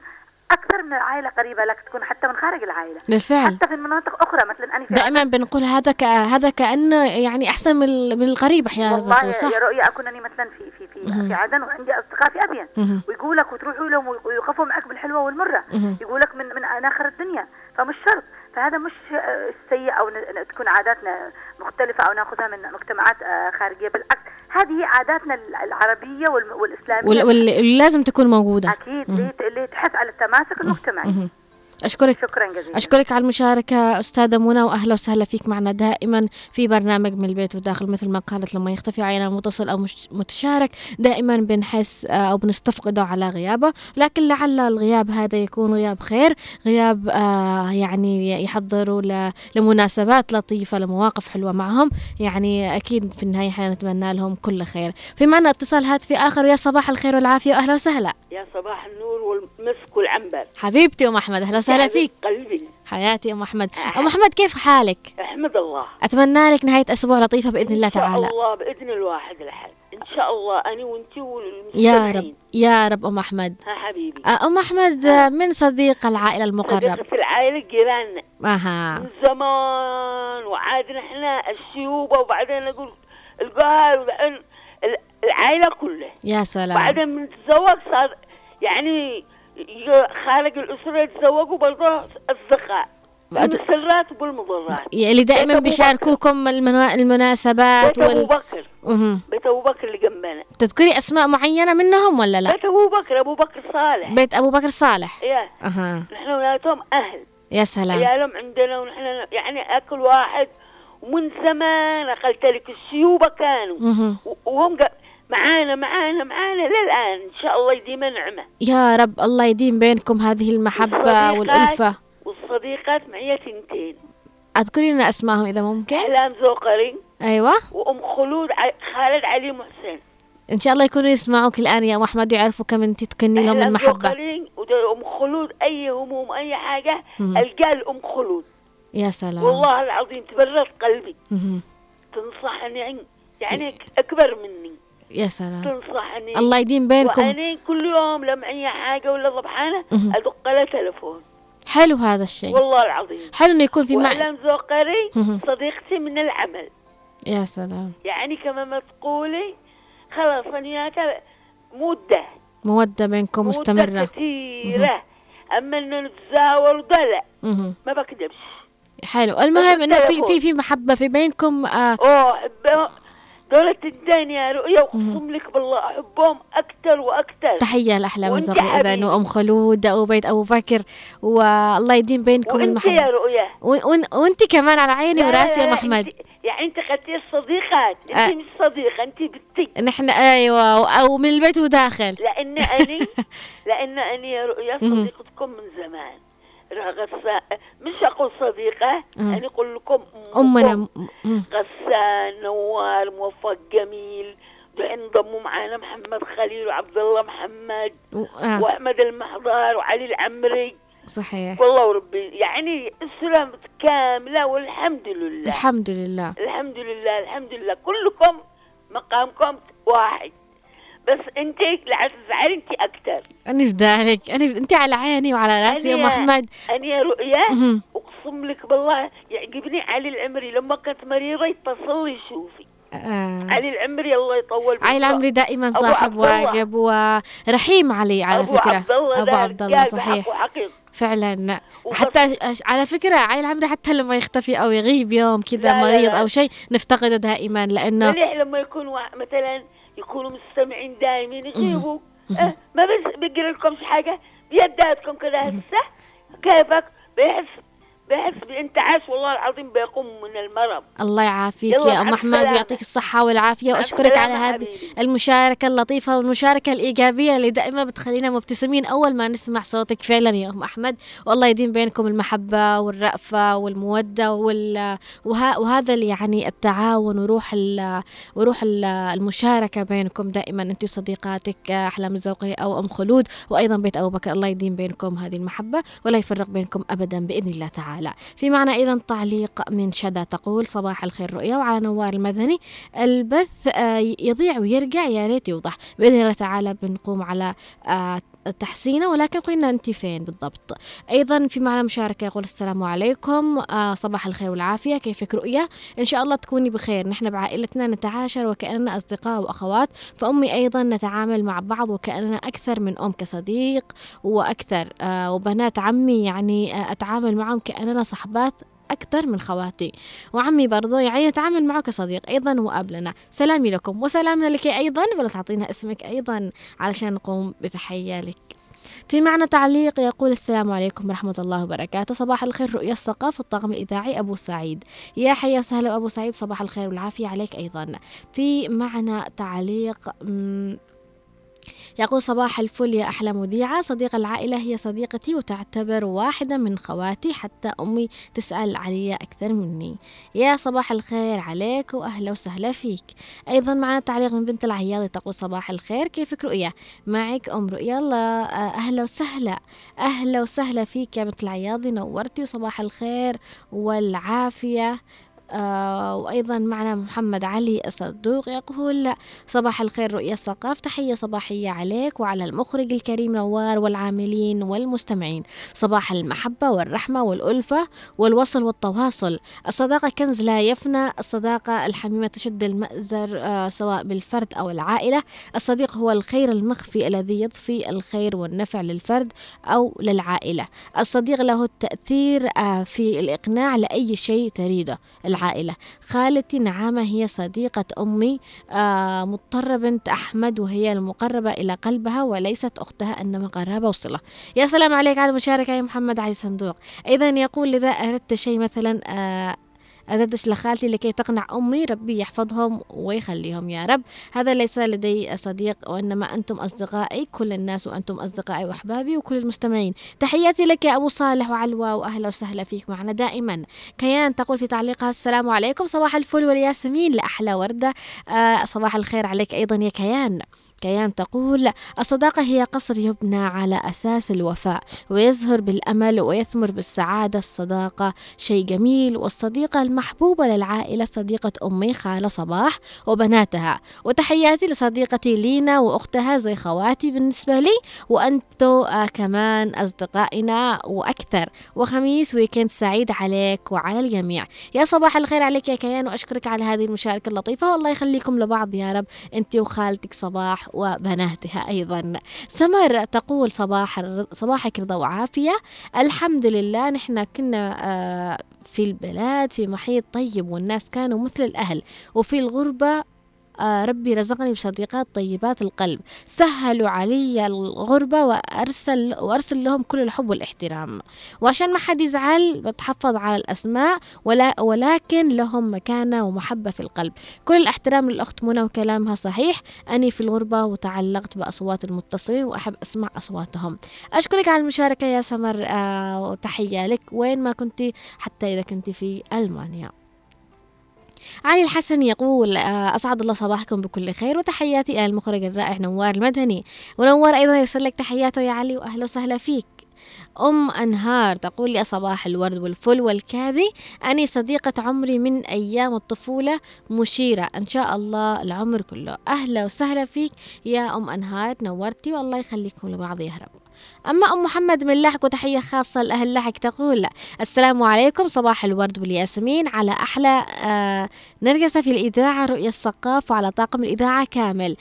أكثر من العائلة قريبة لك تكون حتى من خارج العائلة. بالفعل. حتى في المناطق أخرى مثلا أنا في دائما بنقول هذا ك... هذا كأنه يعني أحسن من من القريب أحيانا والله صح؟ يا رؤيا أكون أني مثلا في في في. في عدن وعندي أصدقاء في ابين مهم. ويقولك وتروحوا لهم ويوقفوا معك بالحلوة والمرة. مهم. يقولك من من آخر الدنيا. فمش شرط. فهذا مش سيء أو تكون عاداتنا مختلفة أو ناخذها من مجتمعات آه، خارجية. بالعكس هذه عاداتنا العربية والم- والإسلامية. وال... واللي لازم تكون موجودة. أكيد اللي اللي تحث على التماسك المجتمعي. أشكرك. شكرا جزيلا. أشكرك على المشاركة. أستاذة منى وأهلا وسهلا فيك معنا دائما في برنامج من البيت وداخل مثل ما قالت لما يختفي علينا متصل أو مش متشارك دائما بنحس آه، أو بنستفقده على غيابه. لكن لعل الغياب هذا يكون غياب خير غياب آه، يعني يحضروا لمناسبات لطيفة لمواقف حلوة معهم. يعني أكيد في النهاية إحنا نتمنى لهم كل خير. في معنا اتصال هاتفي آخر. ويا صباح الخير والعافية وأهلا وسهلا. يا صباح النور والمسك والعنبر حبيبتي أم أحمد أهلا وسهلا يا فيك. قلبي. حياتي أم أحمد. أم أحمد كيف حالك؟ أحمد الله. أتمنى لك نهاية أسبوع لطيفة بإذن الله ان شاء تعالى. الله بإذن الواحد الاحد إن شاء الله أنا وانت يا رب يا رب أم أحمد. ها حبيبي. أم أحمد آه، من صديق العائلة المقرب صديقة العائلة جيراننا أها. من زمان وعاد إحنا السيوبة وبعدين نقول القهر وبعدين ال- العائلة كلها. يا سلام. بعدين من تزوج صار يعني خارج الأسرة يتزوجوا برضه أصدقاء بعد- بالمسرات وبالمضرات اللي دائما بيشاركوكم المنا- المناسبات بيت وال... بكر. مهم. بيت أبو بكر اللي جنبنا. تذكري أسماء معينة منهم ولا لا؟ بيت أبو بكر أبو بكر صالح. بيت أبو بكر صالح. يا. نحن ولادهم أهل. يا سلام. عيالهم عندنا ونحن يعني أكل واحد. ومن زمان أقلت لك السيوبة كانوا. وهم معانا معانا معانا للآن. إن شاء الله يديم نعمة. يا رب الله يديم بينكم هذه المحبة والألفة. والصديقات معي تنتين. أذكري لنا أسمائهم إذا ممكن. أحلام زوقري. أيوة. وأم خلود خالد علي محسن. إن شاء الله يكونوا يسمعوك الآن يا أم أحمد ويعرفوا كم أنت تكني لهم أحلام المحبة. زوقري وأم خلود أي هموم أي حاجة. ألقى لأم خلود. يا سلام. والله العظيم تبرد قلبي. تنصحني عن- يعني أكبر مني. يا سلام. تنصحني. الله يديم بينكم. وأنا كل يوم لما معي حاجة ولا ضبحانة. أدق لها تلفون. حلو هذا الشيء. والله العظيم. حلو إنه يكون في مع وأحلام زوقري. صديقتي من العمل. يا سلام. يعني كما ما تقولي خلاص أنا وياك مدة مودة بينكم مستمرة. كثيرة. أما إنه نتزاور ده لا. ما بكذبش. حلو. المهم إنه في. في في محبة في بينكم آه أوه أحبهم دولة الدين يا رؤيا أقسم لك بالله أحبهم أكثر وأكثر تحية لأحلام الزغر إذا. وأم خلود وبيت أبو بكر والله يديم بينكم وأنت يا المحبة. رؤيا. وأنت كمان على عيني وراسي يا محمد. يعني أنت خدتي الصديقات أنت آه. مش صديقة أنت بنتي. نحن أيوه أو من البيت وداخل. لأن اني لأن أني يا رؤيا. صديقتكم من زمان. غسان مش أقول صديقة. أنا أقول لكم أمنا غسان نوار موفق جميل. انضموا معانا محمد خليل وعبد الله محمد آه. وأحمد المحضار وعلي العمري. صحيح. والله وربي يعني السلامة كاملة والحمد لله. الحمد لله. الحمد لله الحمد لله. كلكم مقامكم واحد. بس انت انت أكثر أنا في ذلك أنا أنت على عيني وعلى رأسي يا محمد أنا يا رؤيا. أقسم لك بالله يعجبني علي العمري لما كانت مريضة يتصل لي يشوفي آه. علي العمري الله يطول علي بعمره. العمري دائما أبو صاحب. واجب ورحيم علي على أبو فكرة عبد الله أبو عبد الله صحيح فعلا حتى على فكرة علي العمري حتى لما يختفي أو يغيب يوم كذا لا، لا، مريض لا. أو شيء نفتقده دائما مليح لما يكون مثلا يكونوا مستمعين دائمين يجيبوا أه ما بس بيقرا لكمش حاجة بيداتكم كذا هسه. كيفك؟ بيحس بانتعاش والله العظيم بيقوم من المرض. الله يعافيك يا أحمد السلامة. ويعطيك الصحة والعافية مع وأشكرك على هذه حبيبي. المشاركة اللطيفة والمشاركة الإيجابية اللي دائما بتخلينا مبتسمين أول ما نسمع صوتك فعلا يا أم أحمد. والله يديم بينكم المحبة والرأفة والمودة وال... وه... وهذا اللي يعني التعاون وروح ال... وروح ال- المشاركة بينكم دائما. أنت وصديقاتك أحلام الزوقي أو أم خلود وأيضا بيت أبو بكر. الله يديم بينكم هذه المحبة ولا يفرق بينكم أبدا بإذن الله تعالى. في معنا أيضا تعليق من شذا تقول صباح الخير رؤيا وعلى نوار المدني. البث آه، يضيع ويرجع يا ريت يوضح. بإذن الله تعالى بنقوم على آه، تحسينه ولكن قلنا أنت فين بالضبط. أيضا في معنا مشاركة يقول السلام عليكم. آه، صباح الخير والعافية. كيفك رؤيا إن شاء الله تكوني بخير. نحن بعائلتنا نتعاشر وكأننا أصدقاء وأخوات فأمي أيضا نتعامل مع بعض وكأننا أكثر من أم كصديق وأكثر. آه، وبنات عمي يعني آه، أتعامل معهم كأننا صحبات أكثر من خواتي. وعمي برضو يعني يتعامل معه كصديق أيضا وقبلنا. سلامي لكم وسلامنا لك أيضا ولا تعطينا اسمك أيضا علشان نقوم بتحية لك. في معنى تعليق يقول السلام عليكم ورحمة الله وبركاته. صباح الخير رؤيا الثقافة الطاقم الإذاعي أبو سعيد. يا حيا وسهلا أبو سعيد صباح الخير والعافية عليك أيضا. في معنى تعليق يقول صباح الفل يا أحلى مذيعة. صديقة العائلة هي صديقتي وتعتبر واحدة من خواتي حتى أمي تسأل علي أكثر مني. يا صباح الخير عليك وأهلا وسهلا فيك. أيضا معنا تعليق من بنت العياضي تقول صباح الخير كيفك رؤيا معك أم رؤيا الله أهلا وسهلا. أهلا وسهلا فيك يا بنت العياضي نورتي وصباح الخير والعافية. وأيضا معنا محمد علي الصدوق يقول صباح الخير رؤيا الثقاف تحية صباحية عليك وعلى المخرج الكريم نوار والعاملين والمستمعين. صباح المحبة والرحمة والألفة والوصل والتواصل. الصداقة كنز لا يفنى الصداقة الحميمة تشد المأزر آه سواء بالفرد أو العائلة. الصديق هو الخير المخفي الذي يضفي الخير والنفع للفرد أو للعائلة. الصديق له التأثير آه في الإقناع لأي شيء تريده. العائلة. خالتي نعامة هي صديقة أمي آه مضطرة بنت أحمد وهي المقربة إلى قلبها وليست أختها إنما قرابة وصلة. يا سلام عليك على المشاركة يا محمد علي صندوق. أيضا يقول إذا أردت شيء مثلا آه أدردش لخالتي لكي تقنع أمي ربي يحفظهم ويخليهم. يا رب هذا ليس لدي صديق وإنما أنتم أصدقائي. كل الناس وأنتم أصدقائي وأحبابي وكل المستمعين. تحياتي لك يا أبو صالح وعلوى وأهلا وسهلا فيك معنا دائما. كيان تقول في تعليقها السلام عليكم. صباح الفل والياسمين لأحلى وردة. آه صباح الخير عليك أيضا يا كيان. كيان تقول الصداقة هي قصر يبنى على أساس الوفاء ويزهر بالأمل ويثمر بالسعادة الصداقة. شيء جميل والصديقة المحبوبة للعائلة صديقة أمي خالة صباح وبناتها. وتحياتي لصديقتي لينا وأختها زي خواتي بالنسبة لي وأنتو آه كمان أصدقائنا وأكثر. وخميس ويكند سعيد عليك وعلى الجميع. يا صباح الخير عليك يا كيان وأشكرك على هذه المشاركة اللطيفة والله يخليكم لبعض يا رب. أنت وخالتك صباح وبناتها أيضا. سمر تقول صباح صباحك رضا وعافية. الحمد لله نحن كنا آه، في البلاد في محيط طيب والناس كانوا مثل الأهل. وفي الغربة ربي رزقني بصديقات طيبات القلب. سهلوا علي الغربة وأرسل وأرسل لهم كل الحب والإحترام. وعشان ما حد يزعل بتحفظ على الأسماء ولا ولكن لهم مكانة ومحبة في القلب. كل الاحترام للأخت منى وكلامها صحيح. أني في الغربة وتعلقت بأصوات المتصلين وأحب أسمع أصواتهم. أشكرك على المشاركة يا سمر آه وتحية لك وين ما كنت حتى إذا كنت في ألمانيا. علي الحسن يقول آه، أسعد الله صباحكم بكل خير وتحياتي إلى المخرج الرائع نوار المدني. ونوار أيضا يرسل لك تحياته يا علي وأهلا وسهلا فيك. أم أنهار تقول لي صباح الورد والفل والكاذي أني صديقة عمري من أيام الطفولة مشيرة. إن شاء الله العمر كله أهلا وسهلا فيك يا أم أنهار نورتي والله يخليكم لبعض يا رب. أما أم محمد من لحق وتحية خاصة لأهل لحق تقول السلام عليكم صباح الورد والياسمين على أحلى آه نرجسة في الإذاعة رؤية الثقاف وعلى طاقم الإذاعة كامل.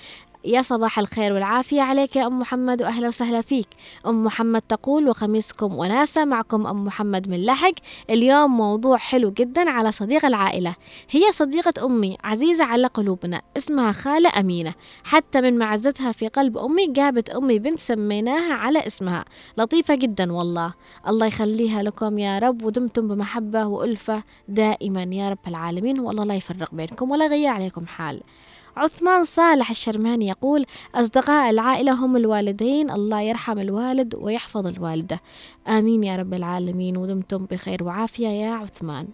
يا صباح الخير والعافية عليك يا أم محمد وأهلا وسهلا فيك. أم محمد تقول وخميسكم وناسة معكم أم محمد من لحق. اليوم موضوع حلو جدا على صديق العائلة. هي صديقة أمي عزيزة على قلوبنا اسمها خالة أمينة. حتى من معزتها في قلب أمي جابت أمي بنت سميناها على اسمها. لطيفة جدا والله. الله يخليها لكم يا رب ودمتم بمحبة وألفة دائما يا رب العالمين. والله لا يفرق بينكم ولا يغير عليكم حال. عثمان صالح الشرماني يقول أصدقاء العائلة هم الوالدين الله يرحم الوالد ويحفظ الوالدة. آمين يا رب العالمين ودمتم بخير وعافية يا عثمان.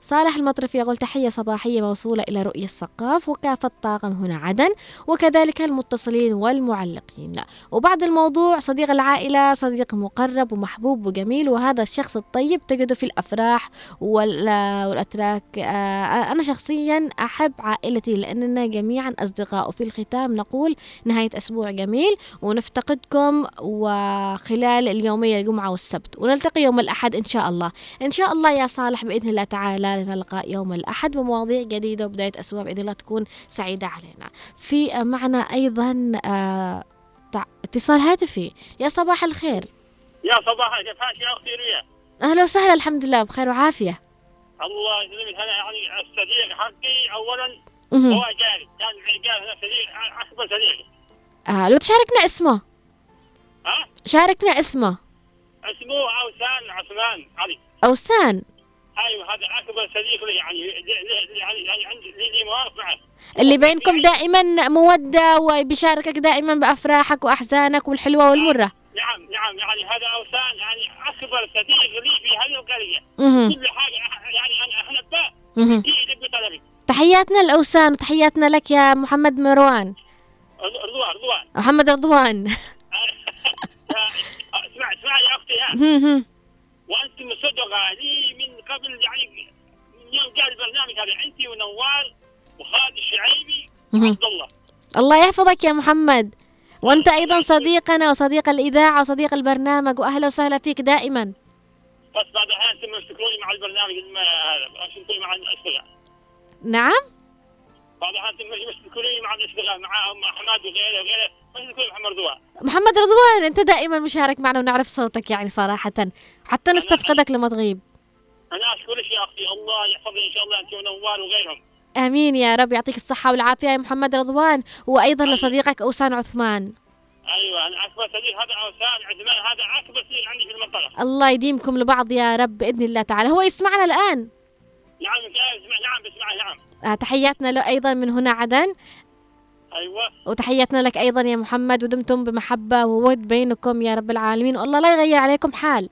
صالح المطرفي يقول تحية صباحية موصولة إلى رؤية الثقاف وكافة طاقم هنا عدن وكذلك المتصلين والمعلقين. لا وبعد الموضوع صديق العائلة صديق مقرب ومحبوب وجميل وهذا الشخص الطيب تجده في الأفراح وال- والأتراك. آه، أنا شخصيا أحب عائلتي لأننا جميعا أصدقاء. وفي الختام نقول نهاية أسبوع جميل ونفتقدكم وخلال اليومية الجمعة والسبت. ونلتقي يوم الأحد إن شاء الله. إن شاء الله يا صالح بإذن الله تعالى. نلقى يوم الأحد بمواضيع جديدة وبداية أسبوع بإذن الله تكون سعيدة علينا. في معنا أيضا آه، اتصال هاتفي. يا صباح الخير. يا صباح كيفك يا أختي ريا. أهلا وسهلا الحمد لله بخير وعافية. الله يسلمك. أنا يعني الصديق حقي اولا مهم. هو جاري. كان جاري صديق أكبر صديق. آه لو تشاركنا اسمه. ها؟ شاركنا اسمه. اسمه أوسان عثمان علي. أوسان. أيوه هذا أكبر صديق لي يعني يعني يعني عندي لي معه. اللي بينكم دائما مودة وبيشاركك دائما بأفراحك وأحزانك والحلوة والمرة. نعم نعم يعني هذا اوسان يعني أكبر صديق لي في هذه القريه. كل حاجة يعني أنا احبه مهم. في يدق طلبي تحياتنا لأوسان وتحياتنا لك يا محمد مروان. رضوان رضوان. محمد رضوان. اسمع اسمع يا أختي ها مهم. وانت مصدقه لي من قبل يعني من يوم جاء البرنامج هذا انت ونوال وخالد الشعيبي. وعبد الله. الله يحفظك يا محمد. وأنت أيضا صديقنا وصديق الإذاعة وصديق البرنامج واهلا وسهلا فيك دائما. بس بعد الحين أنتم مع البرنامج هذا مع الاشتغال نعم؟ بعد الحين أنتم مع الاشتغال مع حماد وغيره وغيره. محمد رضوان محمد رضوان أنت دائما مشارك معنا ونعرف صوتك يعني صراحة. حتى نستفقدك لما تغيب. أنا اشكرك يا أختي الله يحفظني إن شاء الله أنت ونوال وغيرهم. آمين يا رب. يعطيك الصحة والعافية يا محمد رضوان وأيضا لصديقك أوسان عثمان. أيوه أنا أكبر صديق هذا أوسان عثمان. هذا اكبر صديق عندي في المنطقة. الله يديمكم لبعض يا رب بإذن الله تعالى. هو يسمعنا الآن. نعم نعم بسمع نعم. آه، تحياتنا له أيضا من هنا عدن. أيوه. وتحياتنا لك أيضا يا محمد ودمتم بمحبة وود بينكم يا رب العالمين والله لا يغير عليكم حال.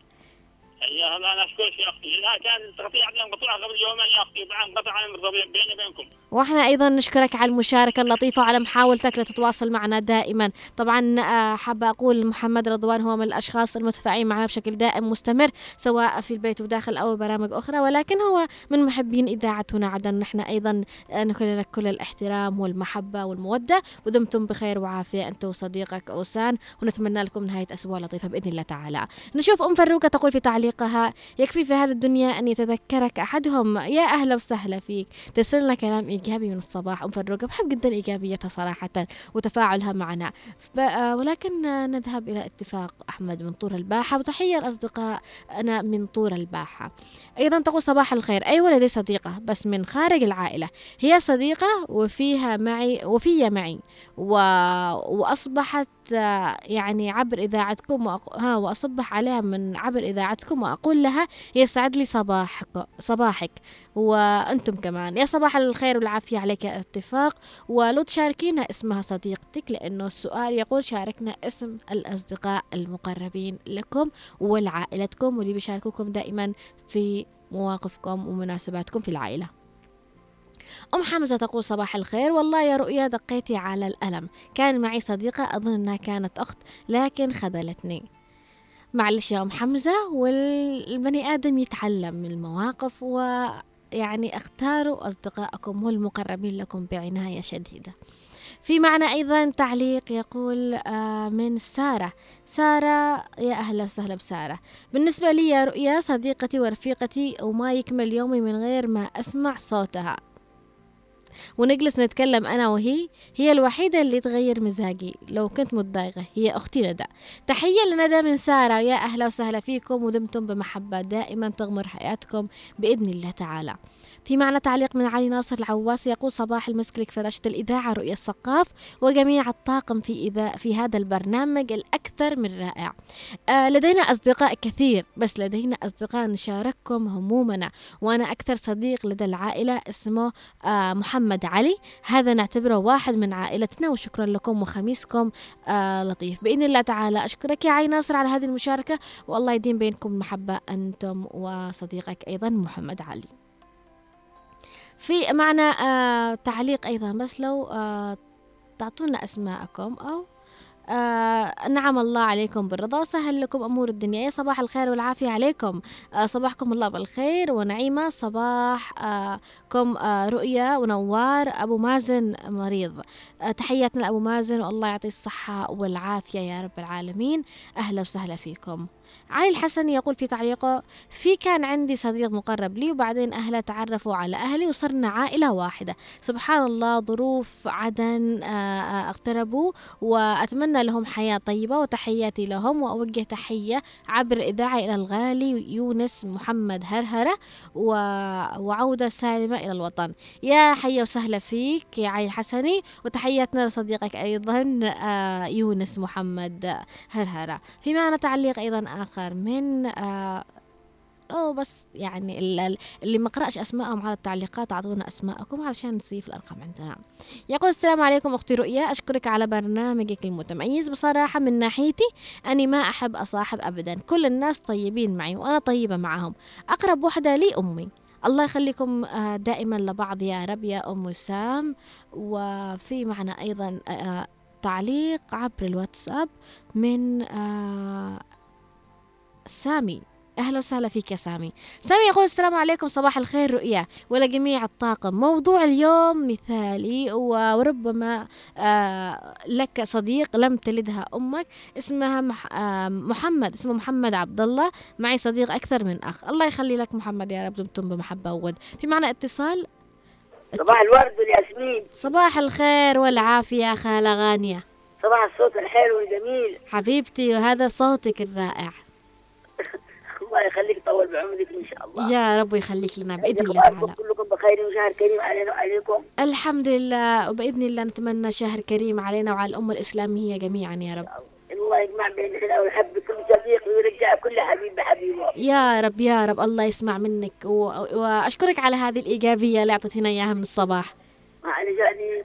يا أنا اشكرك يا أختي. إذا كان مقطوعه قبل يومين يا أختي. وبعد انقطع عن بيني وبينكم. وإحنا أيضا نشكرك على المشاركة اللطيفة وعلى محاولتك لتتواصل معنا دائما. طبعا آه، حابه أقول محمد رضوان هو من الأشخاص المتفاعلين معنا بشكل دائم مستمر سواء في البيت وداخل أو برامج أخرى ولكن هو من محبين إذاعتنا. عدن نحن أيضا آه، نكن لك كل الاحترام والمحبة والمودة. ودمتم بخير وعافية أنت وصديقك أوسان ونتمنى لكم نهاية أسبوع لطيفة بإذن الله تعالى. نشوف أم فروقه تقول في تعليق صديقها يكفي في هذه الدنيا أن يتذكرك أحدهم. يا أهلا وسهلا فيك. ترسل لنا كلام إيجابي من الصباح. أم فروقة بحب جدا إيجابيتها صراحة وتفاعلها معنا. آه، ولكن نذهب إلى اتفاق أحمد من طور الباحة. وتحية الأصدقاء أنا من طور الباحة. أيضا تقول صباح الخير. أيوة لدي صديقة؟ بس من خارج العائلة. هي صديقة وفيها معي وفي معي. و... وأصبحت يعني عبر إذاعتكم وأق... ها وأصبح عليها من عبر إذاعتكم وأقول لها يسعد لي صباحك صباحك. وأنتم كمان. يا صباح الخير والعافية عليك يا إتفاق. ولو تشاركينا اسمها صديقتك لأنه السؤال يقول شاركنا اسم الأصدقاء المقربين لكم ولعائلتكم. واللي بيشاركوكم دائما في مواقفكم ومناسباتكم في العائلة. أم حمزة تقول صباح الخير. والله يا رؤيا دقيتي على الألم. كان معي صديقة أظن أنها كانت أخت لكن خذلتني. معلش يا أم حمزة والبني آدم يتعلم من المواقف ويعني اختاروا أصدقائكم والمقربين لكم بعناية شديدة. في معنا أيضا تعليق يقول آه، من سارة. سارة يا أهلا وسهلا بسارة. بالنسبة لي يا رؤيا صديقتي ورفيقتي وما يكمل يومي من غير ما أسمع صوتها. ونجلس نتكلم أنا وهي. هي الوحيدة اللي تغير مزاجي. لو كنت متضايقة هي أختي ندى تحية لندى من سارة. يا أهلا وسهلا فيكم ودمتم بمحبة دائما تغمر حياتكم بإذن الله تعالى. في معنا تعليق من علي ناصر العواس يقول صباح المسك لك فراشة الإذاعة رؤية الثقاف وجميع الطاقم في إذا في هذا البرنامج الأكثر من رائع. آه لدينا أصدقاء كثير بس لدينا أصدقاء نشارككم همومنا. وأنا أكثر صديق لدى العائلة اسمه آه محمد علي. هذا نعتبره واحد من عائلتنا وشكرا لكم وخميسكم آه لطيف. بإذن الله تعالى أشكرك يا عي ناصر على هذه المشاركة والله يديم بينكم المحبة أنتم وصديقك أيضا محمد علي. في معنا آه تعليق أيضا بس لو آه تعطونا أسماءكم أو آه نعم الله عليكم بالرضا وسهل لكم أمور الدنيا. يا صباح الخير والعافية عليكم. آه صباحكم الله بالخير ونعيمة. صباح آه آه رؤيا ونوار. أبو مازن مريض. آه تحياتنا لأبو مازن والله يعطيه الصحة والعافية يا رب العالمين. أهلا وسهلا فيكم. علي الحسني يقول في تعليقه في كان عندي صديق مقرب لي وبعدين أهله تعرفوا على أهلي وصرنا عائلة واحدة. سبحان الله ظروف عدن آه، آه، اقتربوا وأتمنى لهم حياة طيبة وتحياتي لهم وأوجه تحية عبر الإذاعة إلى الغالي يونس محمد هرهرة و... وعودة سالمة إلى الوطن. يا حيا وسهلا فيك يا علي الحسني وتحياتنا لصديقك أيضا آه، يونس محمد هرهرة. في معنا تعليق أيضا آخر من آه، أو بس يعني ال- ال- اللي ما قرأش أسمائهم على التعليقات أعطونا أسماءكم علشان نصيف الأرقام عندنا. يقول السلام عليكم أختي رؤيا أشكرك على برنامجك المتميز. بصراحة من ناحيتي أني ما أحب أصاحب أبدا. كل الناس طيبين معي وأنا طيبة معهم. أقرب وحدة لي أمي. الله يخليكم آه، دائما لبعض يا رب يا أم وسام وفي معنا أيضا آه، تعليق عبر الواتساب من آه، سامي. أهلا وسهلا فيك يا سامي. سامي يقول السلام عليكم صباح الخير رؤيا. ولجميع الطاقم. موضوع اليوم مثالي وربما آه لك صديق لم تلدها أمك اسمها آه محمد اسمه محمد عبد الله. معي صديق أكثر من أخ. الله يخلي لك محمد يا رب دمتم بمحبة وود. في معنا اتصال؟ صباح الورد والياسمين. صباح الخير والعافية خالة غانية. صباح الصوت الحلو والجميل. حبيبتي وهذا صوتك الرائع. الله يخليك طول بعمرك إن شاء الله. يا رب يخليك لنا بإذن الله تعالى. كلكم بخير وشهر كريم علينا وعليكم. الحمد لله وبإذن الله نتمنى شهر كريم علينا وعلى الأمة الإسلامية جميعا يا رب. الله يجمع بين الخير ويحب كل صديق ويرجع كل حبيب بحبيبه يا رب يا رب الله يسمع منك و... وأشكرك على هذه الإيجابية اللي أعطيتينا إياها من الصباح. أنا جاني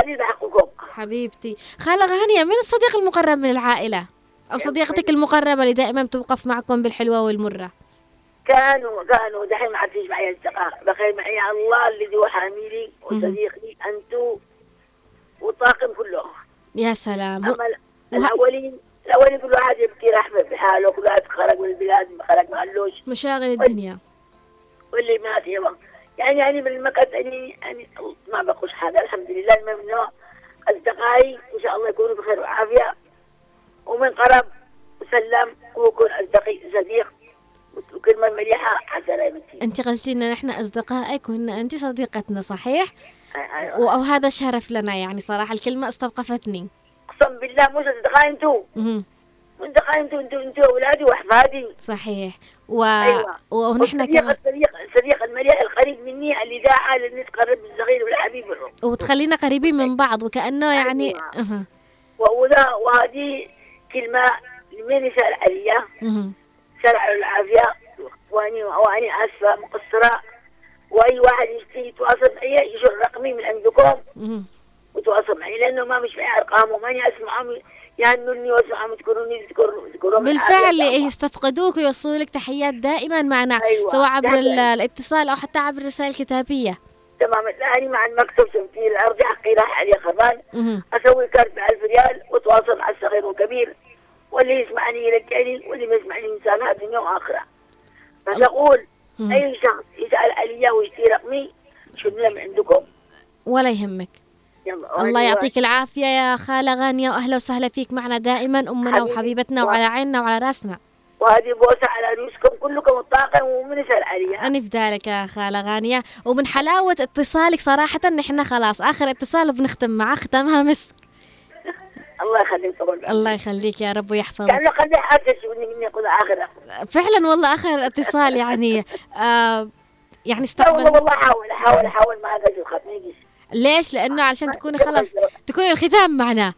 قليل بحقكم حبيبتي. خالة غانية من الصديق المقرب من العائلة؟ أو صديقتك المقربة اللي دائما توقف معكم بالحلوة والمرة. كانوا كانوا دحين ما فيش معي أصدقاء. بخير معي الله الذي هو حاميلي وصديقي أنتو والطاقم كله يا سلام. أما الاولين الأولين كل واحد يبكي رحمة بحاله كل واحد خرج من البلاد خرج ما قالوش مشاغل الدنيا. واللي مات يبا يعني يعني من المكان يعني يعني ما بقولش حاجة. الحمد لله المهم انه أصدقائي إن شاء الله يكونوا بخير وعافية. ومن قرب وسلم ويكون أصدقي صديق وكلمة مليحة حسنة يا بنتي أنت قلتي إن إحنا أصدقائك وإن أنت صديقتنا صحيح؟ أيوة. وهذا شرف لنا يعني صراحة الكلمة استوقفتني. أقسم بالله مش أصدقائي أنتوا مهم. أصدقائي أنتوا أنتوا أنتوا أولادي وأحفادي. صحيح. و... أيوة. ونحن كمان. الصديق الصديق المليح القريب مني اللي داعى للناس قرب الصغير والحبيب الروح. وتخلينا قريبين من بعض وكأنه يعني أيوة. وهذه كلمة لمن يسأل عليا. شرع العافية. وأني وأني آسفة مقصرة. وأي واحد يشتي يتواصل معي يشوف رقمي من عندكم. وتواصل معي لأنه ما مش معي أرقام وماني أسمعهم. يهنوني وأسمعهم يذكروني يذكروا بالفعل يستفقدوك ويوصلوا لك تحيات دائما معنا. أيوة. سواء عبر. الاتصال أو حتى عبر الرسائل الكتابية. تمام. الآن مع المكتب شفتي الأرض حقي راح عليه خربان. مهم. أسوي كارت بألف ريال وأتواصل مع الصغير والكبير. واللي يسمعني يرجعني واللي ما يسمعني إنسان دنيا وآخرة فنقول. أي شخص يسأل علي ويشتري رقمي شدنا من عندكم؟ ولا يهمك. يلا الله يعطيك العافية يا خالة غانية وأهلا وسهلا فيك معنا دائما أمنا حبيبي. وحبيبتنا وعلى عيننا وعلى رأسنا. وهذه بوسة على رؤوسكم كلكم الطاقم ومن يسأل علي. أنا في ذلك يا خالة غانية. ومن حلاوة اتصالك صراحة نحن خلاص آخر اتصال بنختم معاه ختامها مسك. الله يخليك الله يخليك يا رب ويحفظك. كأنه خلي حاسس مني يقول آخر فعلا والله آخر اتصال يعني آه يعني استقبل والله والله أحاول أحاول أحاول ما ما يجيش. ليش؟ لأنه علشان تكوني خلاص تكوني الختام معنا.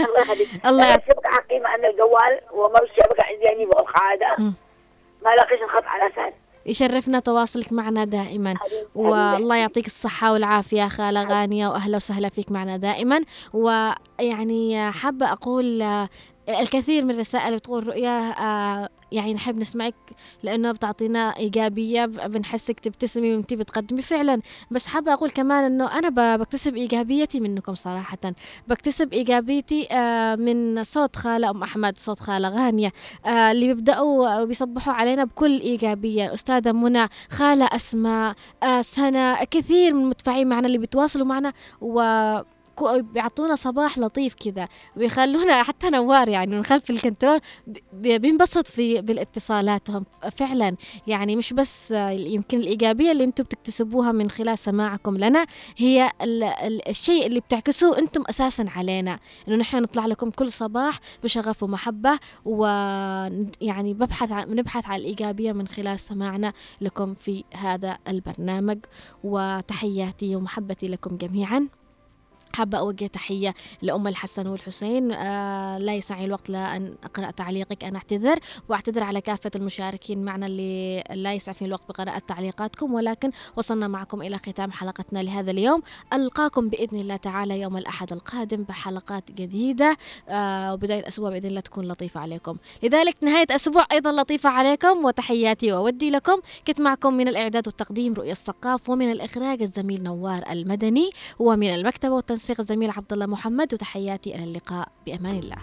الله يخليك. الله. الشبكة حقي مع الجوال وما الشبكة عندي يعني فوق. ما لاقيش الخط على سهل يشرفنا تواصلك معنا دائما والله. يعطيك الصحة والعافية خالة غانية وأهلا وسهلا فيك معنا دائما ويعني حابة أقول آه، الكثير من الرسائل بتقول رؤيا آه، يعني نحب نسمعك لأنه بتعطينا إيجابية بنحسك تبتسمي وأنت بتقدمي فعلا. بس حابة أقول كمان أنه أنا بكتسب إيجابيتي منكم صراحة. بكتسب إيجابيتي آه، من صوت خالة أم أحمد صوت خالة غانية آه، اللي بيبدأوا بيصبحوا علينا بكل إيجابية. الأستاذة منى خالة أسماء آه، سنة كثير من المتفاعلين معنا اللي بيتواصلوا معنا و بيعطونا صباح لطيف كذا بيخلونا حتى نوار يعني من خلف الكنترول بي- بينبسط في بالاتصالاتهم. فعلا يعني مش بس يمكن الإيجابية اللي أنتم بتكتسبوها من خلال سماعكم لنا هي ال ال الشيء اللي بتعكسوه أنتم أساسا علينا. إنه نحن نطلع لكم كل صباح بشغف ومحبة ويعني ببحث عن بنبحث عن الإيجابية من خلال سماعنا لكم في هذا البرنامج. وتحياتي ومحبتي لكم جميعا. حابة أوجه تحية لأم الحسن والحسين. آه لا يسعني الوقت لأن أقرأ تعليقك أنا أعتذر وأعتذر على كافة المشاركين معنا اللي لا يسعفني الوقت بقراءة تعليقاتكم. ولكن وصلنا معكم إلى ختام حلقتنا لهذا اليوم. ألقاكم بإذن الله تعالى يوم الأحد القادم بحلقات جديدة. آه وبداية أسبوع بإذن الله تكون لطيفة عليكم. لذلك نهاية أسبوع أيضا لطيفة عليكم. وتحياتي وودي لكم. كنت معكم من الإعداد والتقديم رؤية الثقاف ومن الإخراج الزميل نوار المدني ومن المكتبة والتنسيق الزميل عبد الله محمد وتحياتي إلى اللقاء. بأمان الله.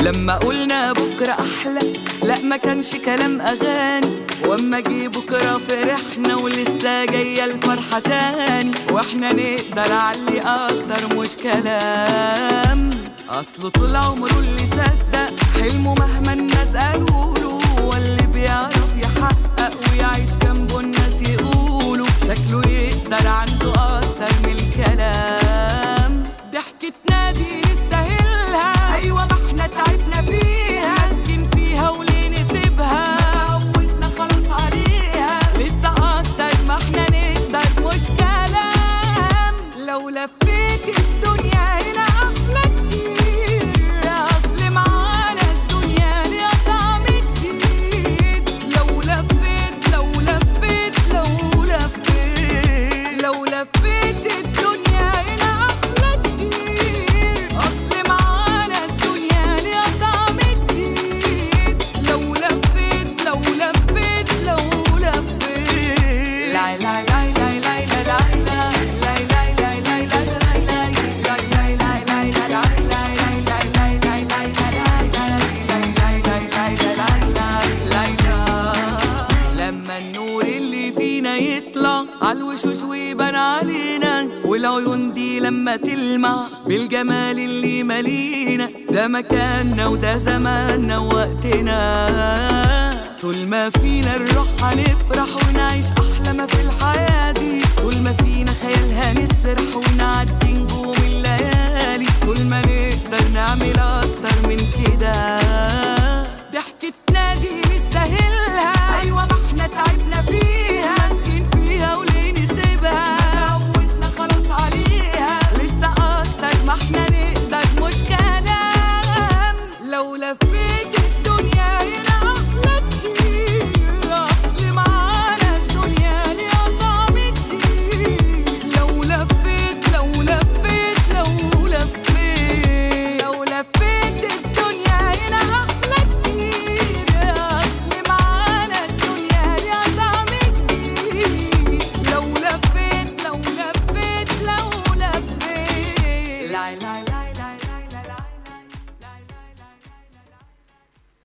لما قلنا بكرة أحلى لا ما كانش كلام أغاني. وأما جه بكرة فرحنا ولسه جاية الفرحة تاني. وإحنا نقدر علي أكتر مش كلام. أصله طول عمره اللي صدق حلمه مهما الناس قالوله واللي بيعرف يحقق ويعيش جنبه الناس يقولوا. شكله يقدر عنده أكتر من الكلام. ضحكتنا دي نستاهلها. أيوة ما إحنا تعبنا فيها.